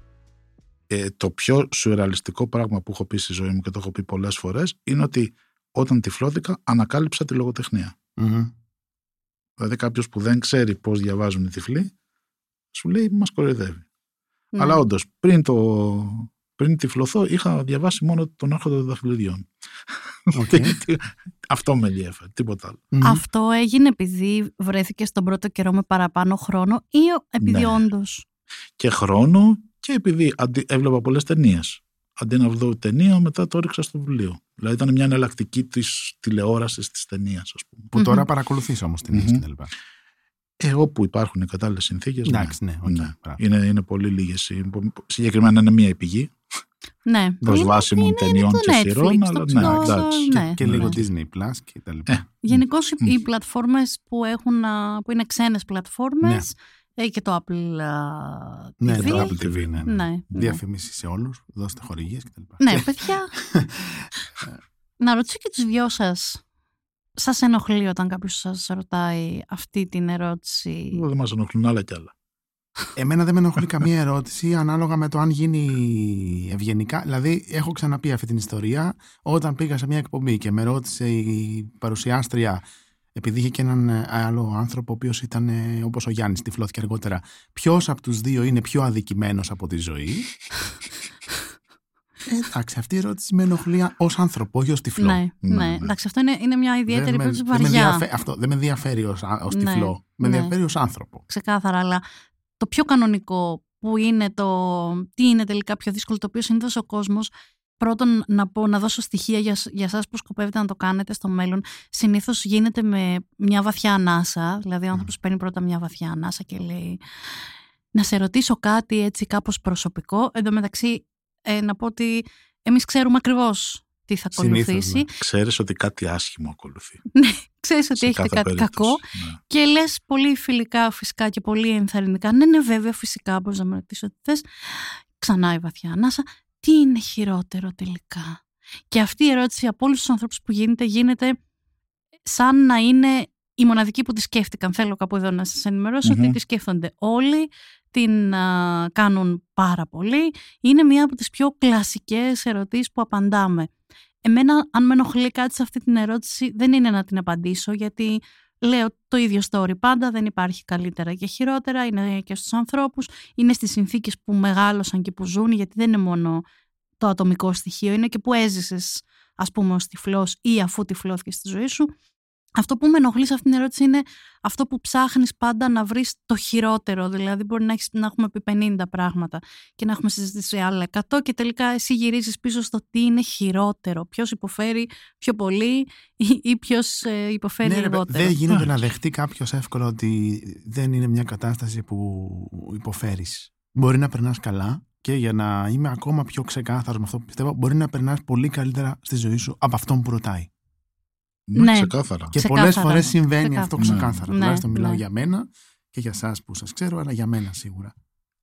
Speaker 4: Ε, το πιο σουρεαλιστικό πράγμα που έχω πει στη ζωή μου και το έχω πει πολλές φορές είναι ότι όταν τυφλώθηκα ανακάλυψα τη λογοτεχνία. Δηλαδή κάποιος που δεν ξέρει πώς διαβάζουν οι τυφλοί σου λέει μας κοροϊδεύει.
Speaker 1: Ναι.
Speaker 4: Αλλά όντως, πριν, το, πριν τυφλωθώ είχα διαβάσει μόνο τον Άρχοντα των Δαχτυλιδιών.
Speaker 3: Οκ.
Speaker 4: Αυτό με ενδιαφέρει, τίποτα άλλο.
Speaker 3: Μμμ.
Speaker 1: Αυτό έγινε επειδή βρέθηκε στον πρώτο καιρό με παραπάνω χρόνο ή επειδή
Speaker 4: Ναι.
Speaker 1: όντως;
Speaker 4: Και χρόνο και επειδή αντί, έβλεπα πολλές ταινίες. Αντί να δω ταινία, μετά το έριξα στο βιβλίο. Δηλαδή ήταν μια εναλλακτική της τηλεόρασης της ταινίας, ας πούμε.
Speaker 3: Που τώρα παρακολουθείς όμως την
Speaker 4: Μμμ.
Speaker 3: mm κτλ.
Speaker 4: Ε, όπου υπάρχουν οι κατάλληλες συνθήκες.
Speaker 3: Εντάξει, ναι, οκ, μπράβο.
Speaker 4: Είναι, είναι πολύ λίγες. Συγκεκριμένα είναι μία πηγή
Speaker 1: Ναι.
Speaker 4: προσβάσιμων
Speaker 1: Είναι- είναι
Speaker 4: ταινιών
Speaker 1: το
Speaker 4: και
Speaker 1: Netflix,
Speaker 4: σειρών.
Speaker 1: το
Speaker 4: Αλλά
Speaker 1: ψηλό,
Speaker 4: ναι, εντάξει.
Speaker 1: ναι.
Speaker 3: Και λίγο
Speaker 1: ναι.
Speaker 3: Disney Plus και τα λοιπά.
Speaker 4: Ε,
Speaker 1: Γενικώς οι,
Speaker 4: Μμ.
Speaker 1: οι πλατφόρμες που, έχουν, α, που είναι ξένες πλατφόρμες ε, και το Apple α,
Speaker 3: Ναι,
Speaker 1: TV.
Speaker 3: το Apple TV, ναι. ναι.
Speaker 1: Ναι, ναι.
Speaker 3: Διαφημίσεις σε όλους, δώστε χορηγίες κτλ.
Speaker 1: Ναι, παιδιά. να ρωτήσω και τους δυο σας. Σας ενοχλεί όταν κάποιος σας ρωτάει αυτή την ερώτηση;
Speaker 4: Εγώ δεν μας ενοχλούν άλλα κι άλλα.
Speaker 3: Εμένα δεν με ενοχλεί καμία ερώτηση ανάλογα με το αν γίνει ευγενικά. Δηλαδή, έχω ξαναπεί αυτή την ιστορία. Όταν πήγα σε μια εκπομπή και με ρώτησε η παρουσιάστρια, επειδή είχε και έναν ε, άλλο άνθρωπο, ο οποίος ήταν όπως ο Γιάννης, τυφλώθηκε αργότερα, ποιος από τους δύο είναι πιο αδικημένος από τη ζωή; Ε, εντάξει, αυτή η ερώτηση με ενοχλεί ως άνθρωπο, όχι ως τυφλό.
Speaker 1: Ναι, ναι.
Speaker 4: Ναι, ναι.
Speaker 1: Εντάξει, αυτό είναι, είναι μια ιδιαίτερη
Speaker 3: Δεν με-
Speaker 1: ερώτηση
Speaker 3: δεν με
Speaker 1: βαριά.
Speaker 3: ενδιαφέ- αυτό δεν με ενδιαφέρει ως, ως
Speaker 1: Ναι,
Speaker 3: τυφλό. Με
Speaker 1: ναι.
Speaker 3: ενδιαφέρει ως άνθρωπο.
Speaker 1: ξεκάθαρα, αλλά το πιο κανονικό που είναι το τι είναι τελικά πιο δύσκολο, το οποίο συνήθως ο κόσμος. Πρώτον, να πω, να δώσω στοιχεία για, σ- για σας που σκοπεύετε να το κάνετε στο μέλλον. Συνήθως γίνεται με μια βαθιά ανάσα. Δηλαδή, ο άνθρωπος παίρνει πρώτα μια βαθιά ανάσα και λέει να σε ρωτήσω κάτι έτσι κάπως προσωπικό. Εν τω μεταξύ, ε, να πω ότι εμείς ξέρουμε ακριβώς τι θα
Speaker 3: Συνήθως,
Speaker 1: ακολουθήσει.
Speaker 3: ναι.
Speaker 4: Ξέρεις ότι κάτι άσχημο ακολουθεί.
Speaker 1: Ναι, ξέρεις ότι
Speaker 4: σε
Speaker 1: έχετε
Speaker 4: κάθε
Speaker 1: κάτι
Speaker 4: περίπτωση.
Speaker 1: κακό
Speaker 4: Ναι.
Speaker 1: και λες πολύ φιλικά φυσικά και πολύ ενθαρρυντικά. Ναι, ναι, βέβαια, φυσικά μπορείς να με ρωτήσεις ό,τι θες. Ξανά η βαθιά ανάσα. Τι είναι χειρότερο τελικά; Και αυτή η ερώτηση από όλους τους ανθρώπους που γίνεται, γίνεται σαν να είναι οι μοναδικοί που τη σκέφτηκαν. Θέλω κάπου εδώ να σας ενημερωσω
Speaker 4: Μμμ.
Speaker 1: ότι τη σκέφτονται όλοι, την α, κάνουν πάρα πολύ. Είναι μία από τις πιο κλασικές ερωτήσεις που απαντάμε. Εμένα, αν με ενοχλεί κάτι σε αυτή την ερώτηση, δεν είναι να την απαντήσω, γιατί λέω το ίδιο story πάντα, δεν υπάρχει καλύτερα και χειρότερα, είναι και στους ανθρώπους, είναι στις συνθήκες που μεγάλωσαν και που ζουν, γιατί δεν είναι μόνο το ατομικό στοιχείο, είναι και που έζησες, ας πούμε, ως τυφλός ή αφού τυφλώθηκες στη ζωή σου. Αυτό που με ενοχλεί σε αυτήν την ερώτηση είναι αυτό που ψάχνεις πάντα να βρεις το χειρότερο. Δηλαδή, μπορεί να, έχεις, να έχουμε πει 50 πράγματα και να έχουμε συζητήσει άλλα 100 και τελικά εσύ γυρίζεις πίσω στο τι είναι χειρότερο. Ποιος υποφέρει πιο πολύ ή, ή ποιος ε, υποφέρει
Speaker 3: Ναι, ρε,
Speaker 1: λιγότερο.
Speaker 3: δεν γίνεται
Speaker 4: Εντάξει.
Speaker 3: να δεχτεί κάποιος εύκολα ότι δεν είναι μια κατάσταση που υποφέρεις. Μπορεί να περνάς καλά και για να είμαι ακόμα πιο ξεκάθαρος με αυτό που πιστεύω, μπορεί να περνάς πολύ καλύτερα στη ζωή σου από αυτόν που ρωτάει.
Speaker 4: Ναι,
Speaker 1: Ναι.
Speaker 4: ξεκάθαρα.
Speaker 3: Και
Speaker 1: Ξεκάθαρα.
Speaker 3: πολλές φορές συμβαίνει
Speaker 1: Ξεκάθαρα.
Speaker 3: αυτό
Speaker 4: Ναι.
Speaker 3: ξεκάθαρα.
Speaker 1: Ναι,
Speaker 3: Τουλάχιστον μιλάω
Speaker 1: ναι.
Speaker 3: για μένα και για εσάς που σας ξέρω, αλλά για μένα σίγουρα.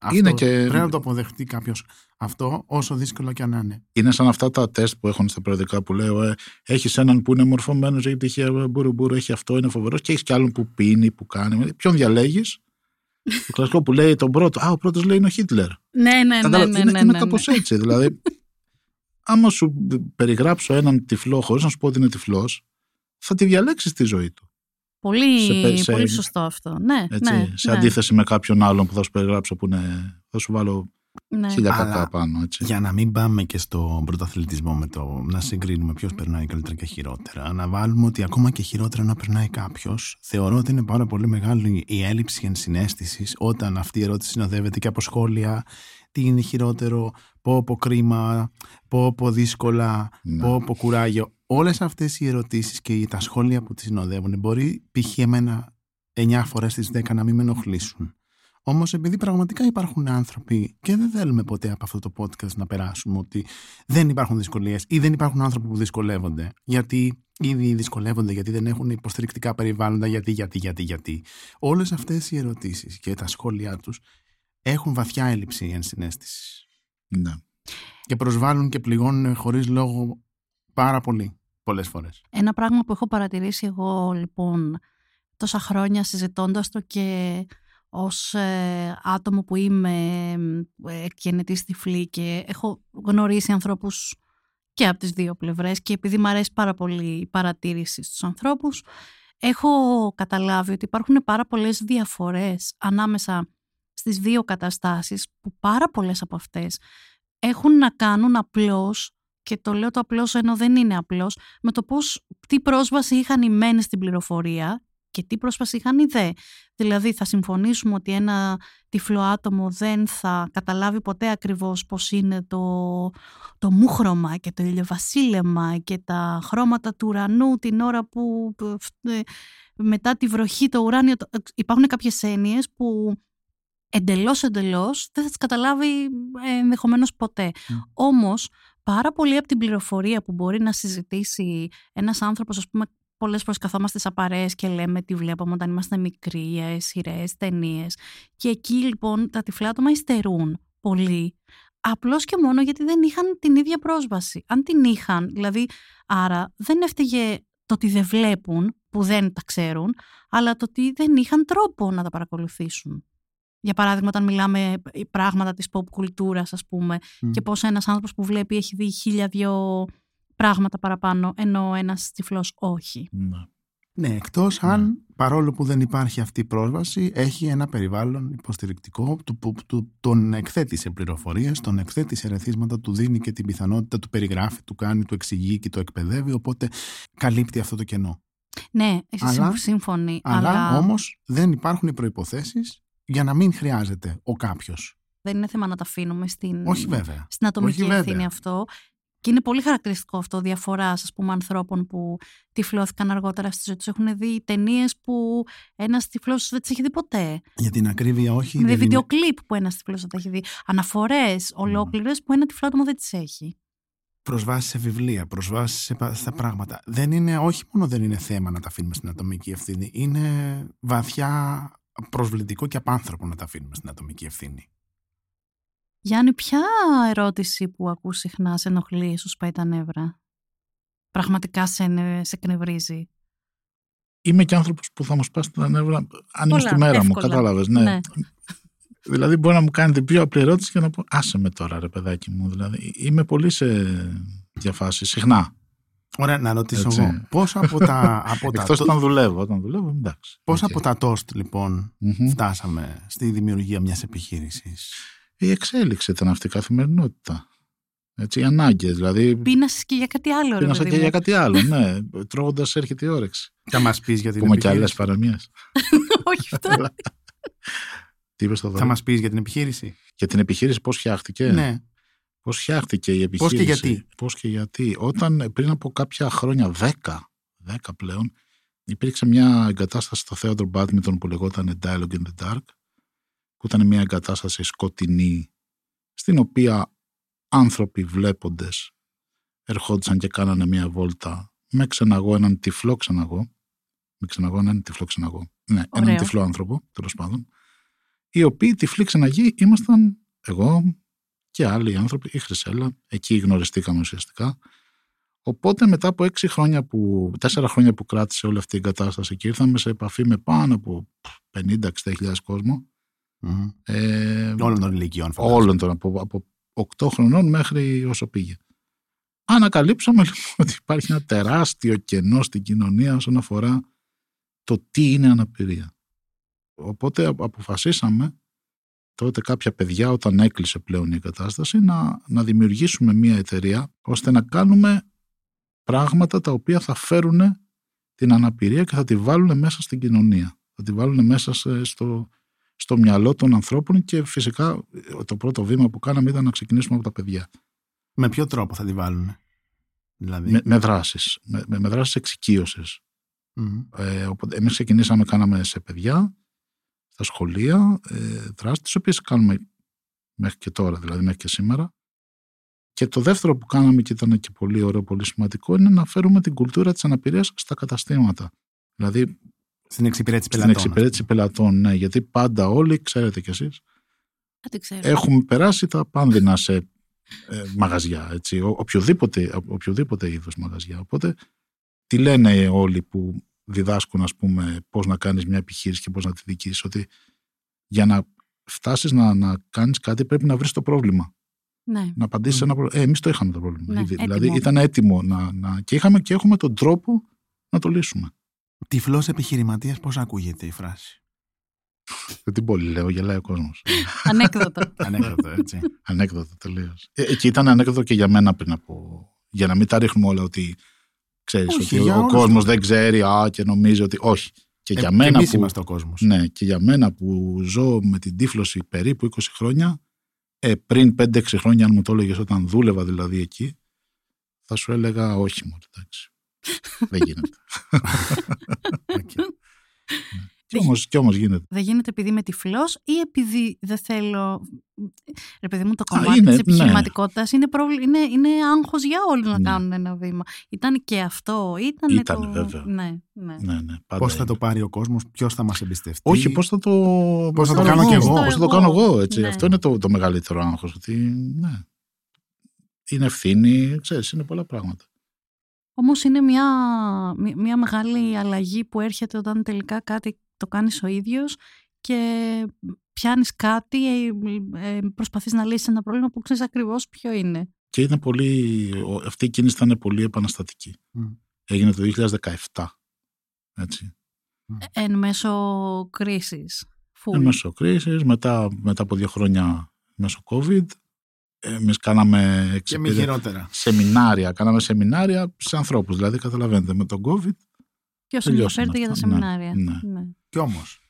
Speaker 3: Αυτό
Speaker 4: Είναι και-
Speaker 3: Πρέπει να το αποδεχτεί κάποιος αυτό, όσο δύσκολο και αν είναι.
Speaker 4: Είναι σαν αυτά τα τεστ που έχουν στα περιοδικά που λέω ε, έχεις έναν που είναι μορφωμένος, έχει τυχαία μπουρου μπουρου, έχει αυτό, είναι φοβερός και έχεις κι άλλον που πίνει, που κάνει. Ποιον διαλέγεις; το κλασικό που λέει τον πρώτο. Α, ο πρώτος λέει είναι ο Χίτλερ.
Speaker 1: Ναι, ναι, ναι.
Speaker 4: Κατάλαβα,
Speaker 1: ναι,
Speaker 4: είναι,
Speaker 1: ναι,
Speaker 4: είναι
Speaker 1: ναι,
Speaker 4: κάπως
Speaker 1: ναι.
Speaker 4: έτσι. Δηλαδή, άμα σου περιγράψω έναν τυφλό χωρίς να σου πω ότι είναι τυφλός, θα τη διαλέξεις τη ζωή του.
Speaker 1: Πολύ,
Speaker 4: σε πε- σε-
Speaker 1: πολύ σωστό αυτό. Ναι,
Speaker 4: Έτσι,
Speaker 1: ναι,
Speaker 4: σε
Speaker 1: ναι,
Speaker 4: αντίθεση με κάποιον άλλον που θα σου περιγράψω που είναι, θα σου βάλω
Speaker 1: ναι.
Speaker 4: χίλια
Speaker 3: Αλλά
Speaker 4: κακά πάνω. Έτσι.
Speaker 3: Για να μην πάμε και στον πρωταθλητισμό με το να συγκρίνουμε ποιος περνάει καλύτερα και χειρότερα, να βάλουμε ότι ακόμα και χειρότερα να περνάει κάποιος, θεωρώ ότι είναι πάρα πολύ μεγάλη η έλλειψη ενσυναίσθησης όταν αυτή η ερώτηση συνοδεύεται και από σχόλια. Τι είναι χειρότερο, πω πω κρίμα, πω πω δύσκολα,
Speaker 4: Ναι.
Speaker 3: πω πω κουράγιο. Όλες αυτές οι ερωτήσεις και τα σχόλια που τις συνοδεύουν μπορεί π.χ. εμένα 9 φορές στις 10 να μην με ενοχλήσουν. Όμως, επειδή πραγματικά υπάρχουν άνθρωποι και δεν θέλουμε ποτέ από αυτό το podcast να περάσουμε ότι δεν υπάρχουν δυσκολίες ή δεν υπάρχουν άνθρωποι που δυσκολεύονται. Γιατί ήδη δυσκολεύονται, γιατί δεν έχουν υποστηρικτικά περιβάλλοντα, γιατί, γιατί, γιατί, γιατί. Όλες αυτές οι ερωτήσεις και τα σχόλιά τους έχουν βαθιά έλλειψη ενσυναίσθηση.
Speaker 4: Ναι.
Speaker 3: Και προσβάλλουν και πληγώνουν χωρίς λόγο πάρα πολύ. Πολλές φορές.
Speaker 1: Ένα πράγμα που έχω παρατηρήσει εγώ λοιπόν τόσα χρόνια συζητώντας το και ως ε, άτομο που είμαι ε, εκγενετής τυφλή και έχω γνωρίσει ανθρώπους και από τις δύο πλευρές και επειδή μου αρέσει πάρα πολύ η παρατήρηση στους ανθρώπους έχω καταλάβει ότι υπάρχουν πάρα πολλές διαφορές ανάμεσα στις δύο καταστάσεις που πάρα πολλές από αυτές έχουν να κάνουν απλώς και το λέω το απλώς ενώ δεν είναι απλώς με το πώς, τι πρόσβαση είχαν οι μεν στην πληροφορία και τι πρόσβαση είχαν οι δε. Δηλαδή θα συμφωνήσουμε ότι ένα τυφλό άτομο δεν θα καταλάβει ποτέ ακριβώς πώς είναι το, το μούχρωμα και το ηλιοβασίλεμα και τα χρώματα του ουρανού την ώρα που ε, μετά τη βροχή το ουράνιο... το- Υπάρχουν κάποιες έννοιες που εντελώς εντελώς δεν θα τις καταλάβει ε, ενδεχομένως ποτέ. Όμως πάρα πολύ από την πληροφορία που μπορεί να συζητήσει ένας άνθρωπος, ας πούμε, πολλές φορές καθόμαστε σε παρέες και λέμε τι βλέπαμε όταν είμαστε μικροί, ε, σειρές, ταινίες. Και εκεί λοιπόν τα τυφλά άτομα υστερούν πολύ. Απλώς και μόνο γιατί δεν είχαν την ίδια πρόσβαση. Αν την είχαν, δηλαδή, άρα δεν έφταιγε το ότι δεν βλέπουν, που δεν τα ξέρουν, αλλά το ότι δεν είχαν τρόπο να τα παρακολουθήσουν. Για παράδειγμα, όταν μιλάμε πράγματα της pop κουλτούρας, ας πούμε, και πώς ένας άνθρωπος που βλέπει έχει δει χίλια δυο πράγματα παραπάνω, ενώ ένας τυφλός όχι.
Speaker 4: Ναι.
Speaker 3: Ναι, εκτός αν παρόλο που δεν υπάρχει αυτή η πρόσβαση έχει ένα περιβάλλον υποστηρικτικό του, που του, τον εκθέτει σε πληροφορίες, τον εκθέτει σε ρεθίσματα, του δίνει και την πιθανότητα, του περιγράφει, του κάνει, του εξηγεί και το εκπαιδεύει, οπότε καλύπτει αυτό το κενό.
Speaker 1: Ναι,
Speaker 3: Αλλά-
Speaker 1: σύμφωνοι.
Speaker 3: Αλλά,
Speaker 1: Αλλά,
Speaker 3: όμως δεν υπάρχουν οι προϋποθέσεις για να μην χρειάζεται ο κάποιος.
Speaker 1: δεν είναι θέμα να τα αφήνουμε στην,
Speaker 3: Όχι βέβαια.
Speaker 1: στην ατομική
Speaker 3: Όχι,
Speaker 1: ευθύνη
Speaker 3: βέβαια.
Speaker 1: αυτό. Και είναι πολύ χαρακτηριστικό αυτό διαφοράς ας πούμε, ανθρώπων που τυφλώθηκαν αργότερα στη ζωή τους. Έχουν δει ταινίες που ένας τυφλός δεν τις έχει δει ποτέ.
Speaker 3: Για την ακρίβεια όχι.
Speaker 1: Με
Speaker 3: δεν είναι-
Speaker 1: βιντεοκλίπ που ένας τυφλός δεν τα έχει δει. Αναφορές ολόκληρες που ένα τυφλό άτομο δεν τις έχει.
Speaker 3: προσβάσεις σε βιβλία, προσβάσεις σε, πα- στα πράγματα. Δεν είναι, όχι μόνο δεν είναι θέμα να τα αφήνουμε στην ατομική ευθύνη, είναι βαθιά προσβλητικό και απάνθρωπο να τα αφήνουμε στην ατομική ευθύνη.
Speaker 1: Γιάννη, ποια ερώτηση που ακούς συχνά σε ενοχλεί, σου σπάει τα νεύρα; Πραγματικά σε, νε- σε εκνευρίζει.
Speaker 4: Είμαι και άνθρωπος που θα μου σπάσει τα νεύρα αν είμαι
Speaker 1: Πολλά,
Speaker 4: στη μέρα μου.
Speaker 1: εύκολα.
Speaker 4: Κατάλαβες. Ναι.
Speaker 1: Ναι.
Speaker 4: Δηλαδή, μπορεί να μου κάνει την πιο απλή ερώτηση και να πω Άσε με τώρα, ρε παιδάκι μου. Δηλαδή, είμαι πολύ σε διαφάσει. Συχνά.
Speaker 3: Ωραία, να ρωτήσω
Speaker 4: Έτσι.
Speaker 3: εγώ. Πόσα από τα, από τα,
Speaker 4: Εκτός
Speaker 3: το-
Speaker 4: όταν δουλεύω. Όταν δουλεύω, εντάξει.
Speaker 3: πόσα
Speaker 4: Οκ.
Speaker 3: από τα toast, λοιπόν,
Speaker 4: Μμμ.
Speaker 3: φτάσαμε στη δημιουργία μιας επιχείρησης;
Speaker 4: Η εξέλιξη ήταν αυτή η καθημερινότητα. Έτσι, οι ανάγκες. Δηλαδή,
Speaker 1: Πείνασες και για κάτι άλλο, ρε
Speaker 4: πίνασα
Speaker 1: παιδί
Speaker 4: και
Speaker 1: μου.
Speaker 4: για κάτι άλλο. Ναι, τρώγοντας έρχεται η όρεξη.
Speaker 3: Θα μας πεις για την
Speaker 4: Πούμε και άλλες
Speaker 3: επιχείρηση.
Speaker 4: παραμίε.
Speaker 1: Όχι αυτά.
Speaker 4: Τι είπες στο
Speaker 3: Θα μας πεις για την επιχείρηση.
Speaker 4: Για την επιχείρηση, πώς φτιάχτηκε;
Speaker 3: Ναι.
Speaker 4: Πώς φτιάχτηκε η
Speaker 3: Πώς και
Speaker 4: επιχείρηση;
Speaker 3: γιατί;
Speaker 4: Πώς και γιατί; Όταν ε, πριν από κάποια χρόνια, 10, 10 πλέον, υπήρξε μια εγκατάσταση στο Theater Badminton που λεγόταν Dialogue in the Dark, που ήταν μια εγκατάσταση σκοτεινή, στην οποία άνθρωποι βλέποντες ερχόντουσαν και κάνανε μια βόλτα με ξεναγό, έναν τυφλό ξεναγό, με ξεναγό, έναν τυφλό ξεναγό. Ναι, έναν
Speaker 1: Ωραίο.
Speaker 4: τυφλό άνθρωπο, τέλος πάντων. οι οποίοι τυφλοί ξεναγοί ήμασταν εγώ και άλλοι άνθρωποι, η Χρυσέλα, εκεί γνωριστήκαμε ουσιαστικά. Οπότε μετά από έξι χρόνια που, τέσσερα χρόνια που κράτησε όλη αυτή η κατάσταση και ήρθαμε σε επαφή με πάνω από 50-60 χιλιάδες κόσμο.
Speaker 3: Mm. Ε, όλων των ηλικιών.
Speaker 4: Όλων των, από, από 8 χρονών μέχρι όσο πήγε. Ανακαλύψαμε λοιπόν ότι υπάρχει ένα τεράστιο κενό στην κοινωνία όσον αφορά το τι είναι αναπηρία. Οπότε αποφασίσαμε τότε κάποια παιδιά όταν έκλεισε πλέον η κατάσταση να, να δημιουργήσουμε μια εταιρεία ώστε να κάνουμε πράγματα τα οποία θα φέρουν την αναπηρία και θα τη βάλουν μέσα στην κοινωνία. Θα τη βάλουν μέσα στο, στο μυαλό των ανθρώπων και φυσικά το πρώτο βήμα που κάναμε ήταν να ξεκινήσουμε από τα παιδιά.
Speaker 3: Με ποιο τρόπο θα τη βάλουν;
Speaker 4: Δηλαδή... Με, με δράσεις, με, με, δράσεις εξοικείωσης. Mm-hmm. Ε, οπότε εμείς ξεκινήσαμε, κάναμε σε παιδιά, στα σχολεία, ε, δράσεις τις οποίες κάνουμε μέχρι και τώρα, δηλαδή μέχρι και σήμερα. Και το δεύτερο που κάναμε και ήταν και πολύ ωραίο, πολύ σημαντικό, είναι να φέρουμε την κουλτούρα της αναπηρίας στα καταστήματα. Δηλαδή,
Speaker 3: στην εξυπηρέτηση πελατών.
Speaker 4: Στην εξυπηρέτηση πελατών, ναι. Γιατί πάντα όλοι, ξέρετε κι εσείς, έχουμε περάσει τα πάνδυνα σε ε, μαγαζιά, έτσι, ο, οποιοδήποτε, οποιοδήποτε είδους μαγαζιά. Οπότε, τι λένε όλοι που διδάσκουν, ας πούμε, πώς να κάνεις μια επιχείρηση και πώς να τη δικήσεις, ότι για να φτάσεις να, να κάνεις κάτι πρέπει να βρεις το πρόβλημα.
Speaker 1: Ναι.
Speaker 4: Να απαντήσεις mm. ένα πρόβλημα. Ε, εμείς το είχαμε το πρόβλημα. Ναι, δηλαδή έτοιμο. ήταν έτοιμο να, να... Και, είχαμε, και έχουμε τον τρόπο να το λύσουμε.
Speaker 3: Τυφλός επιχειρηματίας πώς ακούγεται η φράση;
Speaker 4: Δεν την πολύ λέω, γελάει ο κόσμος.
Speaker 1: Ανέκδοτο.
Speaker 3: ανέκδοτο, έτσι.
Speaker 4: ανέκδοτο, τελείως. Ε, εκεί ήταν ανέκδοτο και για μένα πριν από. Για να μην τα ρίχνουμε όλα ότι ξέρεις, ότι ο, ο κόσμος δεν ξέρει α, και νομίζει ότι. Όχι. Και
Speaker 3: ε,
Speaker 4: για μένα.
Speaker 3: Εμείς που, είμαστε ο κόσμος.
Speaker 4: Ναι, και για μένα που ζω με την τύφλωση περίπου 20 χρόνια, ε, πριν 5-6 χρόνια, αν μου το έλεγες όταν δούλευα δηλαδή εκεί, θα σου έλεγα όχι μόνο, εντάξει. δεν γίνεται. okay. Κι όμως, κι όμως γίνεται.
Speaker 1: Δεν γίνεται επειδή είμαι τυφλός ή επειδή δεν θέλω... Ρε παιδί μου, το κομμάτι είναι, της ναι. επιχειρηματικότητας είναι, προβλ... είναι, είναι άγχος για όλους να ναι. κάνουν ένα βήμα. Ήταν και αυτό, ήταν
Speaker 4: Ήτανε, το... βέβαια.
Speaker 1: Ναι, ναι.
Speaker 4: ναι, ναι
Speaker 3: πώς θα το πάρει ο κόσμος, ποιος θα μας εμπιστευτεί;
Speaker 4: Όχι, πώς θα το,
Speaker 3: πώς θα το κάνω κι εγώ;
Speaker 4: Πώς θα το κάνω εγώ, έτσι. Ναι. Αυτό είναι το, το μεγαλύτερο άγχος, ότι ναι. Είναι ευθύνη, ξέρεις, είναι πολλά πράγματα.
Speaker 1: Όμως είναι μια, μια μεγάλη αλλαγή που έρχεται όταν τελικά κάτι το κάνεις ο ίδιος και πιάνεις κάτι, ε, ε, προσπαθείς να λύσεις ένα πρόβλημα που ξέρεις ακριβώς ποιο είναι.
Speaker 4: Και είναι πολύ, αυτή η κίνηση ήταν πολύ επαναστατική. Έγινε το 2017. Έτσι.
Speaker 1: Ε, εν μέσω κρίσης.
Speaker 4: Εν μέσω κρίσης, μετά, μετά από δύο χρόνια μέσω COVID. Εμείς κάναμε
Speaker 3: και μη χειρότερα.
Speaker 4: σεμινάρια. Κάναμε σεμινάρια σε ανθρώπους. Δηλαδή, καταλαβαίνετε, με τον COVID
Speaker 1: Ποιος ενδιαφέρεται για τα ναι, σεμινάρια;
Speaker 4: Ναι, ναι.
Speaker 3: Κι όμως.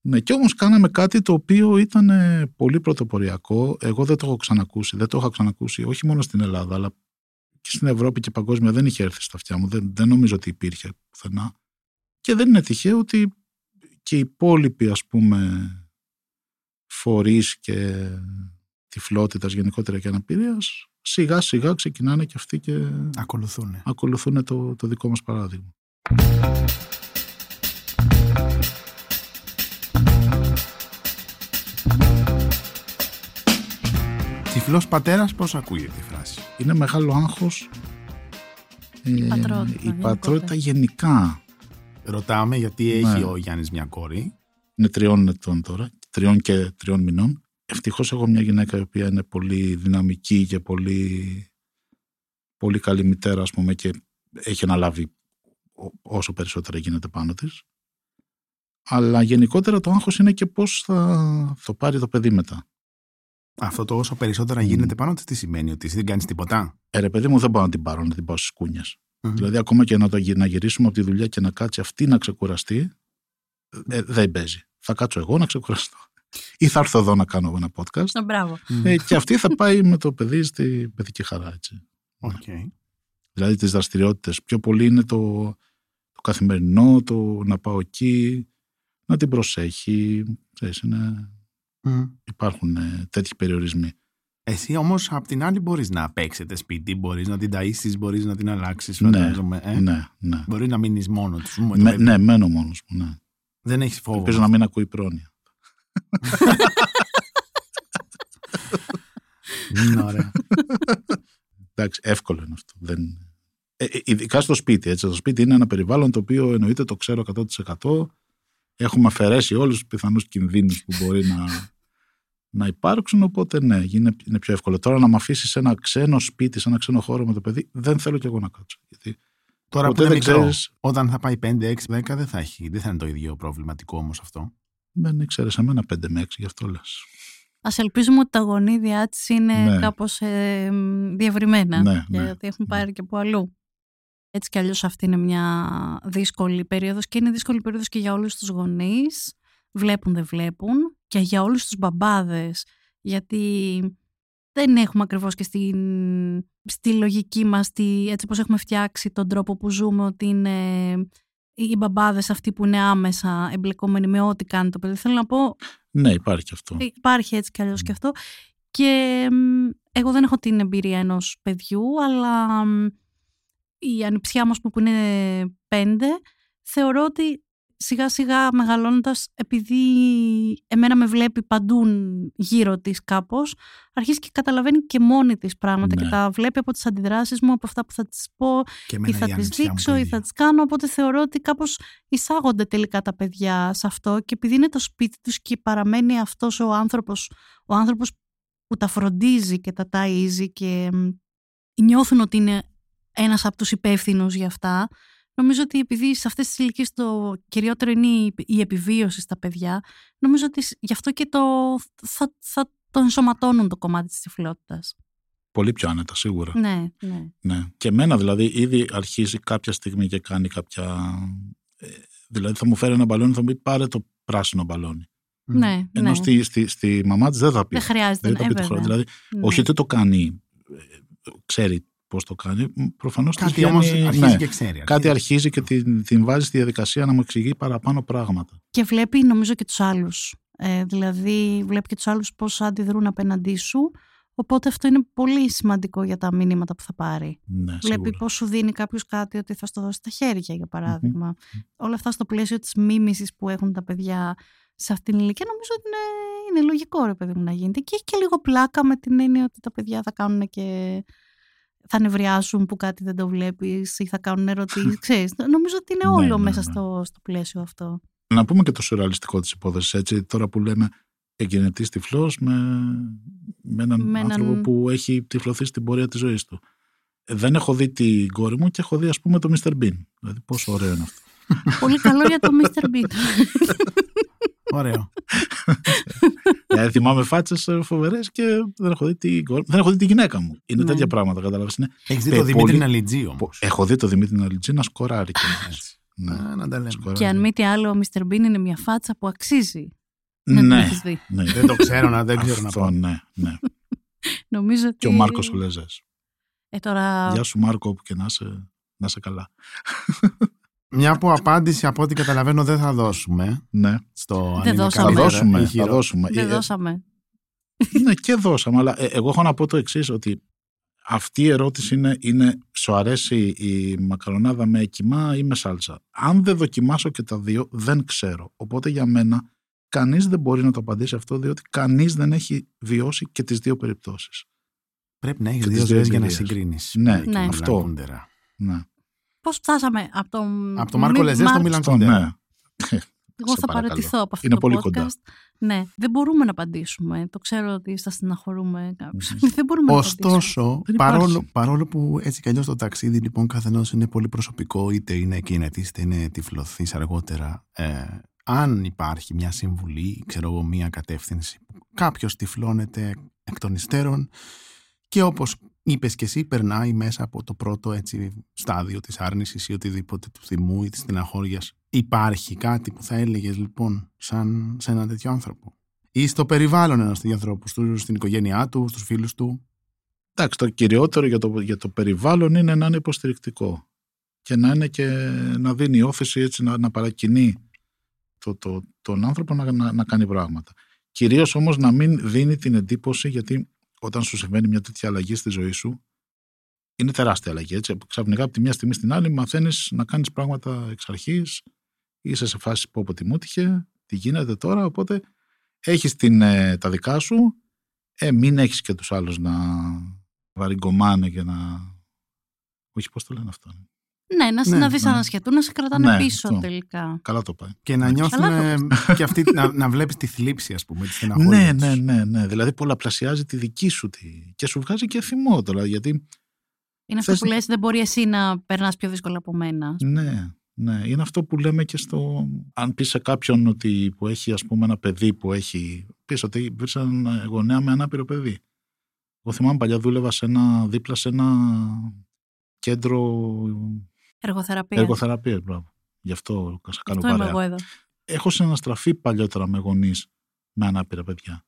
Speaker 4: Ναι, κι όμως κάναμε κάτι το οποίο ήταν ε, πολύ πρωτοποριακό. Εγώ δεν το έχω ξανακούσει. Δεν το είχα ξανακούσει όχι μόνο στην Ελλάδα, αλλά και στην Ευρώπη και παγκόσμια δεν είχε έρθει στα αυτιά μου. Δεν, δεν νομίζω ότι υπήρχε πουθενά. Και δεν είναι τυχαίο ότι και οι υπόλοιποι ας πούμε φορείς και τυφλότητας γενικότερα και αναπηρίας σιγά σιγά ξεκινάνε και αυτοί και
Speaker 3: ακολουθούν,
Speaker 4: ακολουθούν το, το δικό μας παράδειγμα.
Speaker 3: Τυφλός πατέρας πώς ακούγεται η φράση;
Speaker 4: Είναι μεγάλο άγχος
Speaker 1: η ε, πατρότητα,
Speaker 4: η πατρότητα γενικά.
Speaker 3: Ρωτάμε γιατί έχει ναι. ο Γιάννης μια κόρη.
Speaker 4: Είναι τριών ετών τώρα, τριών και τριών μηνών. Ευτυχώς έχω μια γυναίκα η οποία είναι πολύ δυναμική και πολύ, πολύ καλή μητέρα, ας πούμε, και έχει αναλάβει όσο περισσότερα γίνεται πάνω της. Αλλά γενικότερα το άγχος είναι και πώς θα το πάρει το παιδί μετά.
Speaker 3: Αυτό το όσο περισσότερα γίνεται πάνω της τι σημαίνει, ότι εσύ δεν κάνεις τίποτα;
Speaker 4: Ε, ρε παιδί μου δεν μπορώ να την πάρω να την πάω στις κούνιες. Δηλαδή ακόμα και να, το, να γυρίσουμε από τη δουλειά και να κάτσει αυτή να ξεκουραστεί, ε, δεν παίζει. Θα κάτσω εγώ να ξεκουραστώ. Ή θα έρθω εδώ να κάνω ένα podcast.
Speaker 1: Μπράβο.
Speaker 4: Ε, και αυτή θα πάει με το παιδί στη παιδική χαρά. Έτσι.
Speaker 3: Okay.
Speaker 4: Δηλαδή τις δραστηριότητες. Πιο πολύ είναι το, το καθημερινό, το να πάω εκεί, να την προσέχει. Ξέρεις, είναι... Υπάρχουν ε, τέτοιοι περιορισμοί.
Speaker 3: Εσύ όμως απ' την άλλη μπορείς να παίξετε σπίτι, μπορείς να την ταΐσεις, μπορείς να την αλλάξεις.
Speaker 4: Ναι, ε; ναι, ναι.
Speaker 3: Μπορεί να μείνεις μόνος του.
Speaker 4: Με, ναι, μένω μόνος μου. Ναι.
Speaker 3: Δεν έχεις φόβο.
Speaker 4: Ελπίζω να μην ακούει πρόνοια.
Speaker 3: Είναι ωραία.
Speaker 4: Εντάξει, εύκολο είναι αυτό. Δεν... Ε, ε, ειδικά στο σπίτι. Έτσι. Το σπίτι είναι ένα περιβάλλον το οποίο εννοείται το ξέρω 100%. Έχουμε αφαιρέσει όλους τους πιθανούς κινδύνους που μπορεί να, να υπάρξουν, οπότε ναι, είναι, είναι πιο εύκολο. Τώρα να με αφήσεις σε ένα ξένο σπίτι, σε ένα ξένο χώρο με το παιδί, δεν θέλω κι εγώ να κάτσω. Γιατί
Speaker 3: Τώρα που
Speaker 4: ποτέ
Speaker 3: είναι
Speaker 4: δεν
Speaker 3: μικρό,
Speaker 4: ξέρεις,
Speaker 3: όταν θα πάει 5, 6, 10 δεν θα, έχει, δεν θα είναι το ίδιο προβληματικό όμως αυτό.
Speaker 4: δεν ήξερες εμένα 5 με 6, γι' αυτό λες.
Speaker 1: Α ελπίζουμε ότι τα γονίδια της είναι
Speaker 4: Ναι.
Speaker 1: κάπως ε, μ, διευρυμένα
Speaker 4: Ναι,
Speaker 1: και
Speaker 4: ναι,
Speaker 1: ότι έχουν
Speaker 4: ναι.
Speaker 1: πάρει και από αλλού. Έτσι κι αλλιώς αυτή είναι μια δύσκολη περίοδος και είναι δύσκολη περίοδος και για όλους τους γονείς. Βλέπουν, δεν βλέπουν. Και για όλους τους μπαμπάδες. Γιατί δεν έχουμε ακριβώς και στην, στη λογική μας, τη, έτσι όπως έχουμε φτιάξει τον τρόπο που ζούμε, ότι είναι οι μπαμπάδες αυτοί που είναι άμεσα εμπλεκόμενοι με ό,τι κάνει το παιδί. Θέλω να πω,
Speaker 4: Ναι, υπάρχει και αυτό.
Speaker 1: Υπάρχει έτσι κι αλλιώς και αυτό. Και μ, εγώ δεν έχω την εμπειρία ενός παιδιού, αλλά μ, η ανιψιά μας που είναι πέντε, θεωρώ ότι σιγά σιγά μεγαλώνοντας, επειδή εμένα με βλέπει παντού γύρω της κάπως, αρχίζει και καταλαβαίνει και μόνη της πράγματα
Speaker 4: Ναι.
Speaker 1: και τα βλέπει από τις αντιδράσεις μου, από αυτά που θα της πω
Speaker 3: Και
Speaker 1: ή
Speaker 3: εμένα
Speaker 1: θα
Speaker 3: η
Speaker 1: τις
Speaker 3: ανιψιά μου
Speaker 1: δείξω
Speaker 3: το
Speaker 1: ή
Speaker 3: ίδιο.
Speaker 1: θα τις κάνω, οπότε θεωρώ ότι κάπως εισάγονται τελικά τα παιδιά σε αυτό και επειδή είναι το σπίτι τους και παραμένει αυτός ο άνθρωπος, ο άνθρωπος που τα φροντίζει και τα ταΐζει και μ, νιώθουν ότι είναι ένας από τους υπεύθυνους για αυτά, νομίζω ότι επειδή σε αυτές τις ηλικίες το κυριότερο είναι η, η επιβίωση στα παιδιά, νομίζω ότι σ- γι' αυτό και το, θα, θα το ενσωματώνουν το κομμάτι της τυφλότητας.
Speaker 4: Πολύ πιο άνετα, σίγουρα.
Speaker 1: Ναι, ναι.
Speaker 4: Ναι. Και εμένα δηλαδή ήδη αρχίζει κάποια στιγμή και κάνει κάποια. ε, Δηλαδή θα μου φέρει ένα μπαλόνι, θα μου πει πάρε το πράσινο μπαλόνι.
Speaker 3: Μμ.
Speaker 1: ναι,
Speaker 4: Ενώ
Speaker 1: ναι.
Speaker 4: στη, στη, στη μαμά της δεν θα πει.
Speaker 1: Δεν χρειάζεται
Speaker 4: Δεν θα
Speaker 1: να
Speaker 4: πει το
Speaker 1: ε,
Speaker 4: χρόνο.
Speaker 1: βέβαια.
Speaker 4: Δηλαδή,
Speaker 1: Ναι.
Speaker 4: όχι ότι το κάνει, ε, ξέρει πώς το κάνει. Προφανώς
Speaker 3: Κάτι όμως αρχίζει
Speaker 4: ναι,
Speaker 3: και ξέρει.
Speaker 4: κάτι αρχίζει και την, την βάζει στη διαδικασία να μου εξηγεί παραπάνω πράγματα.
Speaker 1: Και βλέπει νομίζω και τους άλλους. Ε, δηλαδή βλέπει και τους άλλους πώς αντιδρούν απέναντί σου. Οπότε αυτό είναι πολύ σημαντικό για τα μηνύματα που θα πάρει.
Speaker 4: Ναι,
Speaker 1: Βλέπει
Speaker 4: σίγουρα.
Speaker 1: πώς σου δίνει κάποιος κάτι ότι θα στο δώσει στα χέρια για παραδειγμα Όλα αυτά στο πλαίσιο της μίμησης που έχουν τα παιδιά σε αυτήν την ηλικία νομίζω ότι είναι, είναι λογικό ρε παιδί μου να γίνεται. Και έχει και λίγο πλάκα με την έννοια ότι τα παιδιά θα κάνουν και θα νευριάσουν που κάτι δεν το βλέπεις ή θα κάνουν ερωτήσεις. Ξέρεις, νομίζω ότι είναι
Speaker 4: Ναι,
Speaker 1: όλο
Speaker 4: ναι,
Speaker 1: μέσα
Speaker 4: ναι.
Speaker 1: Στο, στο πλαίσιο αυτό.
Speaker 4: Να πούμε και το σουρεαλιστικό της υπόθεσης. Έτσι, τώρα που λέμε εγκαινετή τυφλός με, με έναν
Speaker 1: Με έναν-
Speaker 4: άνθρωπο που έχει τυφλωθεί στην πορεία της ζωής του. Ε, Δεν έχω δει την κόρη μου και έχω δει, ας πούμε, το Mr. Bean. Δηλαδή, πόσο ωραίο είναι αυτό.
Speaker 1: Πολύ καλό για το Mr. Bean.
Speaker 3: Ωραίο.
Speaker 4: Δηλαδή, θυμάμαι φάτσες φοβερές και δεν έχω, δει την κόρη... δεν έχω δει τη γυναίκα μου. Είναι
Speaker 1: Ναι.
Speaker 4: τέτοια πράγματα, κατάλαβες. Είναι...
Speaker 3: Έχεις δει
Speaker 4: Ε,
Speaker 3: το Δημήτρη
Speaker 4: πολύ-
Speaker 3: Ναλιτζή όμως.
Speaker 4: Έχω δει το Δημήτρη Ναλιτζή να σκοράρει κιόλας. ναι,
Speaker 3: Να τα λέμε.
Speaker 4: σκοράρει.
Speaker 1: και αν μη τι άλλο, ο Mr. Bean είναι μια φάτσα που αξίζει να την
Speaker 4: ναι,
Speaker 1: έχεις δει.
Speaker 4: ναι.
Speaker 3: Δεν το ξέρω να δεν ξέρω να
Speaker 4: Αυτό,
Speaker 3: πω.
Speaker 4: ναι, ναι.
Speaker 1: Νομίζω ότι...
Speaker 4: Και ο Μάρκος ο Λεζές.
Speaker 1: Ε, τώρα...
Speaker 4: Γεια σου, Μάρκο, όπου και να είσαι, να είσαι καλά.
Speaker 3: Μια που απάντηση από ό,τι καταλαβαίνω δεν θα δώσουμε.
Speaker 4: Ναι.
Speaker 3: Στο αν
Speaker 1: Δεν
Speaker 3: είναι
Speaker 1: δώσαμε.
Speaker 4: Θα
Speaker 3: καλύτερα
Speaker 4: δώσουμε.
Speaker 3: ή
Speaker 4: Θα
Speaker 3: χειρότερο.
Speaker 4: δώσουμε.
Speaker 1: Δεν
Speaker 4: Ε,
Speaker 1: δώσαμε.
Speaker 4: Ναι, και δώσαμε. Αλλά ε, εγώ έχω να πω το εξής, ότι αυτή η ερώτηση είναι, είναι σου αρέσει η μακαρονάδα με κοιμά ή με σάλτσα; Αν δεν δοκιμάσω και τα δύο, δεν ξέρω. Οπότε για μένα, κανείς δεν μπορεί να το απαντήσει αυτό, διότι κανείς δεν έχει βιώσει και τις δύο περιπτώσεις.
Speaker 3: Πρέπει να έχεις
Speaker 4: Και
Speaker 3: δύο
Speaker 4: τις δύο
Speaker 3: ζωές για να
Speaker 4: εμπειρίες.
Speaker 3: συγκρίνεις.
Speaker 4: Ναι,
Speaker 1: Ναι.
Speaker 4: αυτό. Ναι.
Speaker 1: Πώς φτάσαμε από τον...
Speaker 3: Από το Μάρκο Λεζέ στο Μίλαν
Speaker 4: Αυτό,
Speaker 3: Κοντέρα.
Speaker 4: ναι.
Speaker 1: Εγώ
Speaker 4: Σε
Speaker 1: θα
Speaker 4: παρακαλώ.
Speaker 1: παραιτηθώ από αυτό
Speaker 4: Είναι
Speaker 1: το
Speaker 4: πολύ
Speaker 1: podcast.
Speaker 4: κοντά.
Speaker 1: Ναι, δεν μπορούμε να απαντήσουμε. Το ξέρω ότι στα στεναχωρούμε κάποιους.
Speaker 4: Μμμ.
Speaker 1: δεν μπορούμε να απαντήσουμε.
Speaker 3: Ωστόσο,
Speaker 4: Δεν υπάρχει.
Speaker 3: παρόλο, παρόλο που έτσι κι αλλιώς το ταξίδι λοιπόν καθενός είναι πολύ προσωπικό, είτε είναι κινητή είτε είναι τυφλωθή αργότερα, ε, αν υπάρχει μια συμβουλή, ξέρω εγώ, μια κατεύθυνση, κάποιος τυφλώνεται εκ των υστέρων και όπως είπες και εσύ, περνάει μέσα από το πρώτο έτσι, στάδιο της άρνησης ή οτιδήποτε του θυμού ή της στεναχώριας. Υπάρχει κάτι που θα έλεγες λοιπόν, σαν σε έναν τέτοιο άνθρωπο; Ή στο περιβάλλον ενό τέτοιου ανθρώπου, στου- στην οικογένειά του, στους φίλους του;
Speaker 4: Εντάξει, το κυριότερο για το, για το περιβάλλον είναι να είναι υποστηρικτικό και να είναι και να δίνει όθηση έτσι να, να παρακινεί το, το, τον άνθρωπο να, να, να κάνει πράγματα. Κυρίως όμως να μην δίνει την εντύπωση γιατί όταν σου συμβαίνει μια τέτοια αλλαγή στη ζωή σου είναι τεράστια αλλαγή. Έτσι. Ξαφνικά από τη μια στιγμή στην άλλη μαθαίνεις να κάνεις πράγματα εξ αρχής είσαι σε φάση που από τι μου τύχε, τι γίνεται τώρα, οπότε έχεις την, ε, τα δικά σου, ε, μην έχεις και τους άλλους να βαριγκομάνε και να... Όχι, πώς το λένε αυτό.
Speaker 1: Ναι, να,
Speaker 3: Ναι,
Speaker 1: να δεις
Speaker 3: ναι.
Speaker 1: ανασχετούν, να σε κρατάνε
Speaker 4: Ναι,
Speaker 1: πίσω
Speaker 4: αυτό.
Speaker 1: τελικά.
Speaker 4: Καλά το πάει.
Speaker 3: Και να νιώθουν
Speaker 1: Καλά
Speaker 3: ε, και αυτή, να, να βλέπεις τη θλίψη, ας πούμε, της στεναχώρια
Speaker 4: Ναι,
Speaker 3: τους.
Speaker 4: ναι, ναι, ναι. Δηλαδή πολλαπλασιάζει τη δική σου τη... και σου βγάζει και θυμό τώρα. Γιατί
Speaker 1: Είναι αυτό
Speaker 4: Θες-
Speaker 1: που λες, δεν μπορεί εσύ να περνάς πιο δύσκολα από μένα.
Speaker 4: ναι, ναι, είναι αυτό που λέμε και στο. Αν πεις σε κάποιον ότι που έχει ας πούμε ένα παιδί που έχει. Πεις ότι βρεις έναν γονέα με ανάπηρο παιδί. Εγώ θυμάμαι παλιά δούλευα σε ένα, δίπλα σε ένα κέντρο
Speaker 1: Εργοθεραπεία.
Speaker 4: εργοθεραπεία. Μπράβο. Γι' αυτό σε κάνω
Speaker 1: Αυτό είμαι
Speaker 4: παρέα.
Speaker 1: εγώ εδώ.
Speaker 4: έχω συναστραφεί παλιότερα με γονείς με ανάπηρα παιδιά.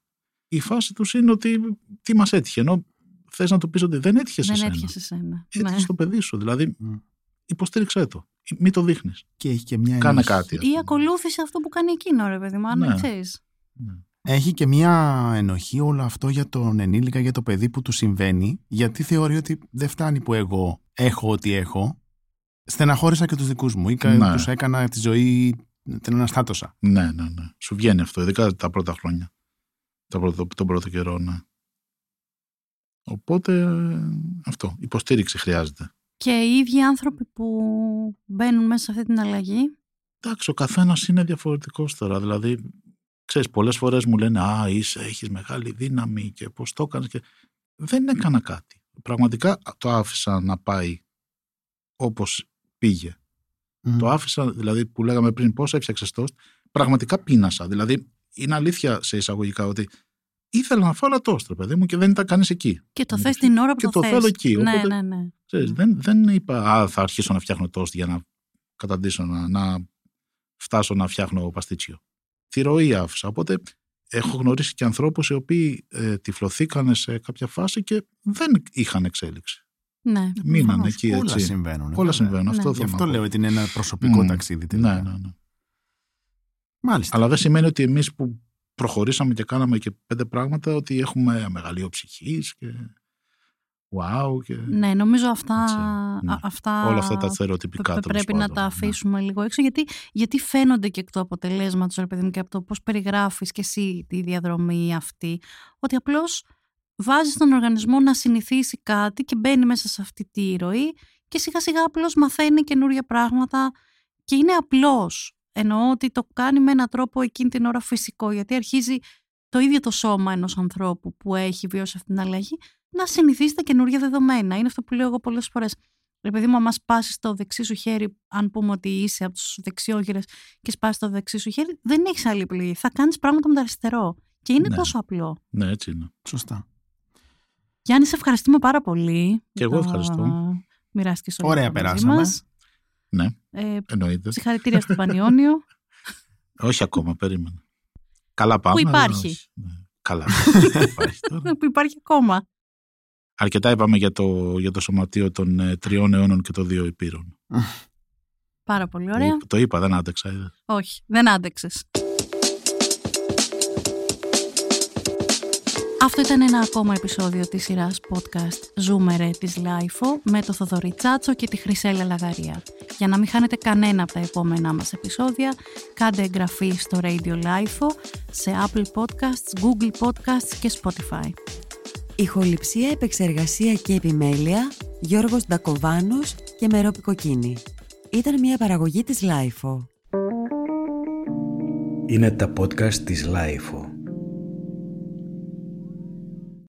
Speaker 4: Η φάση τους είναι ότι τι μας έτυχε. Ενώ θες να του πεις ότι δεν έτυχε σε
Speaker 1: Δεν
Speaker 4: σένα.
Speaker 1: έτυχε σε σένα.
Speaker 4: Έτυχε
Speaker 1: Ναι.
Speaker 4: στο παιδί σου. Δηλαδή,
Speaker 3: Μμ.
Speaker 4: υποστήριξέ το. Μην το δείχνεις.
Speaker 3: Και έχει και μια
Speaker 4: Κάνε
Speaker 3: ενοχή.
Speaker 4: κάτι. ας
Speaker 1: Ή
Speaker 4: πούμε.
Speaker 1: ακολούθησε αυτό που κάνει εκείνο, ρε παιδί μου, αν
Speaker 4: Ναι.
Speaker 1: ξέρεις.
Speaker 4: Ναι.
Speaker 3: Έχει και μια ενοχή όλο αυτό για τον ενήλικα, για το παιδί που του συμβαίνει, γιατί θεωρεί ότι δεν φτάνει που εγώ έχω ό,τι έχω. Στεναχώρησα και τους δικούς μου ή κα-
Speaker 4: Ναι.
Speaker 3: τους έκανα τη ζωή, την αναστάτωσα.
Speaker 4: ναι, ναι, ναι. Σου βγαίνει αυτό, ειδικά τα πρώτα χρόνια. Τα πρώτο, τον πρώτο καιρό, ναι. Οπότε ε, αυτό. Υποστήριξη χρειάζεται.
Speaker 1: Και οι ίδιοι άνθρωποι που μπαίνουν μέσα σε αυτή την αλλαγή,
Speaker 4: Εντάξει, ο καθένας είναι διαφορετικός τώρα. Δηλαδή, ξέρεις, πολλές φορές μου λένε Α, είσαι, έχεις μεγάλη δύναμη και πώς το έκανες. Και... Δεν έκανα κάτι. Πραγματικά το άφησα να πάει όπως πήγε.
Speaker 3: Μμ.
Speaker 4: Το άφησα, δηλαδή που λέγαμε πριν, πώς έφτιαξες τόστ. Πραγματικά πείνασα. Δηλαδή, είναι αλήθεια σε εισαγωγικά ότι ήθελα να φάω ένα τόστ, ρε παιδί μου, και δεν ήταν κανείς εκεί.
Speaker 1: και το
Speaker 4: Ναι.
Speaker 1: θες την ώρα που
Speaker 4: Και
Speaker 1: το,
Speaker 4: το
Speaker 1: θες.
Speaker 4: θέλω εκεί,
Speaker 1: Ναι,
Speaker 4: οπότε-
Speaker 1: ναι, ναι.
Speaker 4: Ξέρεις, δεν, δεν είπα, Α, θα αρχίσω να φτιάχνω τόστ για να καταντήσω, να, να φτάσω να φτιάχνω παστίτσιο. Τη ροή άφησα. Οπότε έχω γνωρίσει και ανθρώπους οι οποίοι ε, τυφλωθήκανε σε κάποια φάση και δεν είχαν εξέλιξη.
Speaker 1: Ναι.
Speaker 4: Μείνανε
Speaker 1: προφανώς.
Speaker 4: εκεί
Speaker 3: Όλα
Speaker 4: έτσι.
Speaker 3: συμβαίνουν.
Speaker 4: Όλα
Speaker 3: βέβαια.
Speaker 4: συμβαίνουν.
Speaker 1: Ναι.
Speaker 4: Αυτό
Speaker 3: Γι'
Speaker 4: θέλω
Speaker 3: αυτό
Speaker 4: να πω.
Speaker 3: λέω ότι είναι ένα προσωπικό
Speaker 4: Μμ.
Speaker 3: ταξίδι τελικά.
Speaker 4: Ναι, ναι, ναι.
Speaker 3: Μάλιστα.
Speaker 4: Αλλά δεν σημαίνει ότι εμείς που προχωρήσαμε και κάναμε και πέντε πράγματα ότι έχουμε μεγαλείο ψυχή και wow και
Speaker 1: Ναι, νομίζω αυτά,
Speaker 4: Έτσι, ναι.
Speaker 1: α- αυτά,
Speaker 4: όλα αυτά τα στερεοτυπικά
Speaker 1: πε-
Speaker 4: τέλος
Speaker 1: πρέπει να
Speaker 4: πάντων,
Speaker 1: τα
Speaker 4: ναι.
Speaker 1: αφήσουμε λίγο έξω γιατί, γιατί φαίνονται και εκ του αποτελέσματος ρε παιδί μου και από το πώς περιγράφεις και εσύ τη διαδρομή αυτή ότι απλώς βάζεις τον οργανισμό να συνηθίσει κάτι και μπαίνει μέσα σε αυτή τη ροή και σιγά σιγά απλώς μαθαίνει καινούργια πράγματα και είναι απλώς εννοώ ότι το κάνει με έναν τρόπο εκείνη την ώρα φυσικό γιατί αρχίζει το ίδιο το σώμα ενός ανθρώπου που έχει βιώσει αυτή την αλλαγή να συνηθίσει τα καινούργια δεδομένα. Είναι αυτό που λέω εγώ πολλές φορές. Ρε παιδί μου, άμα σπάσει το δεξί σου χέρι, αν πούμε ότι είσαι από τους δεξιόγυρες και σπάσει το δεξί σου χέρι, δεν έχεις άλλη επιλογή. Θα κάνεις πράγματα με το αριστερό. Και είναι
Speaker 4: Ναι.
Speaker 1: τόσο απλό.
Speaker 4: ναι, έτσι είναι.
Speaker 3: Σωστά.
Speaker 1: Γιάννη, σε ευχαριστούμε πάρα πολύ.
Speaker 4: Και εγώ ευχαριστώ.
Speaker 1: Μοιράστηκες όλο
Speaker 3: Ωραία
Speaker 1: αυτό μαζί
Speaker 3: περάσαμε.
Speaker 1: μας.
Speaker 4: Ναι,
Speaker 1: Ε,
Speaker 4: εννοείται.
Speaker 1: συγχαρητήρια στον Πανιόνιο.
Speaker 4: Όχι ακόμα, περίμενα. Καλά πάμε.
Speaker 1: Που
Speaker 4: αλλά
Speaker 1: υπάρχει.
Speaker 4: όχι. Ναι. Καλά. υπάρχει τώρα.
Speaker 1: που υπάρχει ακόμα.
Speaker 4: Αρκετά είπαμε για το, για το σωματείο των ε, τριών αιώνων και των δύο ηπείρων.
Speaker 1: Πάρα πολύ
Speaker 4: Το,
Speaker 1: ωραία.
Speaker 4: είπα- το είπα, δεν άντεξα. είδες.
Speaker 1: Όχι, δεν άντεξες. Αυτό ήταν ένα ακόμα επεισόδιο της σειράς podcast Ζούμε ρε της LiFO με το Θοδωρή Τσάτσο και τη Χρυσέλλα Λαγαρία. Για να μην χάνετε κανένα από τα επόμενά μας επεισόδια, κάντε εγγραφή στο Radio LiFO, σε Apple Podcasts, Google Podcasts και Spotify.
Speaker 5: Ηχοληψία, επεξεργασία και επιμέλεια Γιώργος Ντακοβάνος και Μερόπη Κοκκίνη. Ήταν μια παραγωγή της LiFO.
Speaker 2: Είναι τα podcast της LiFO.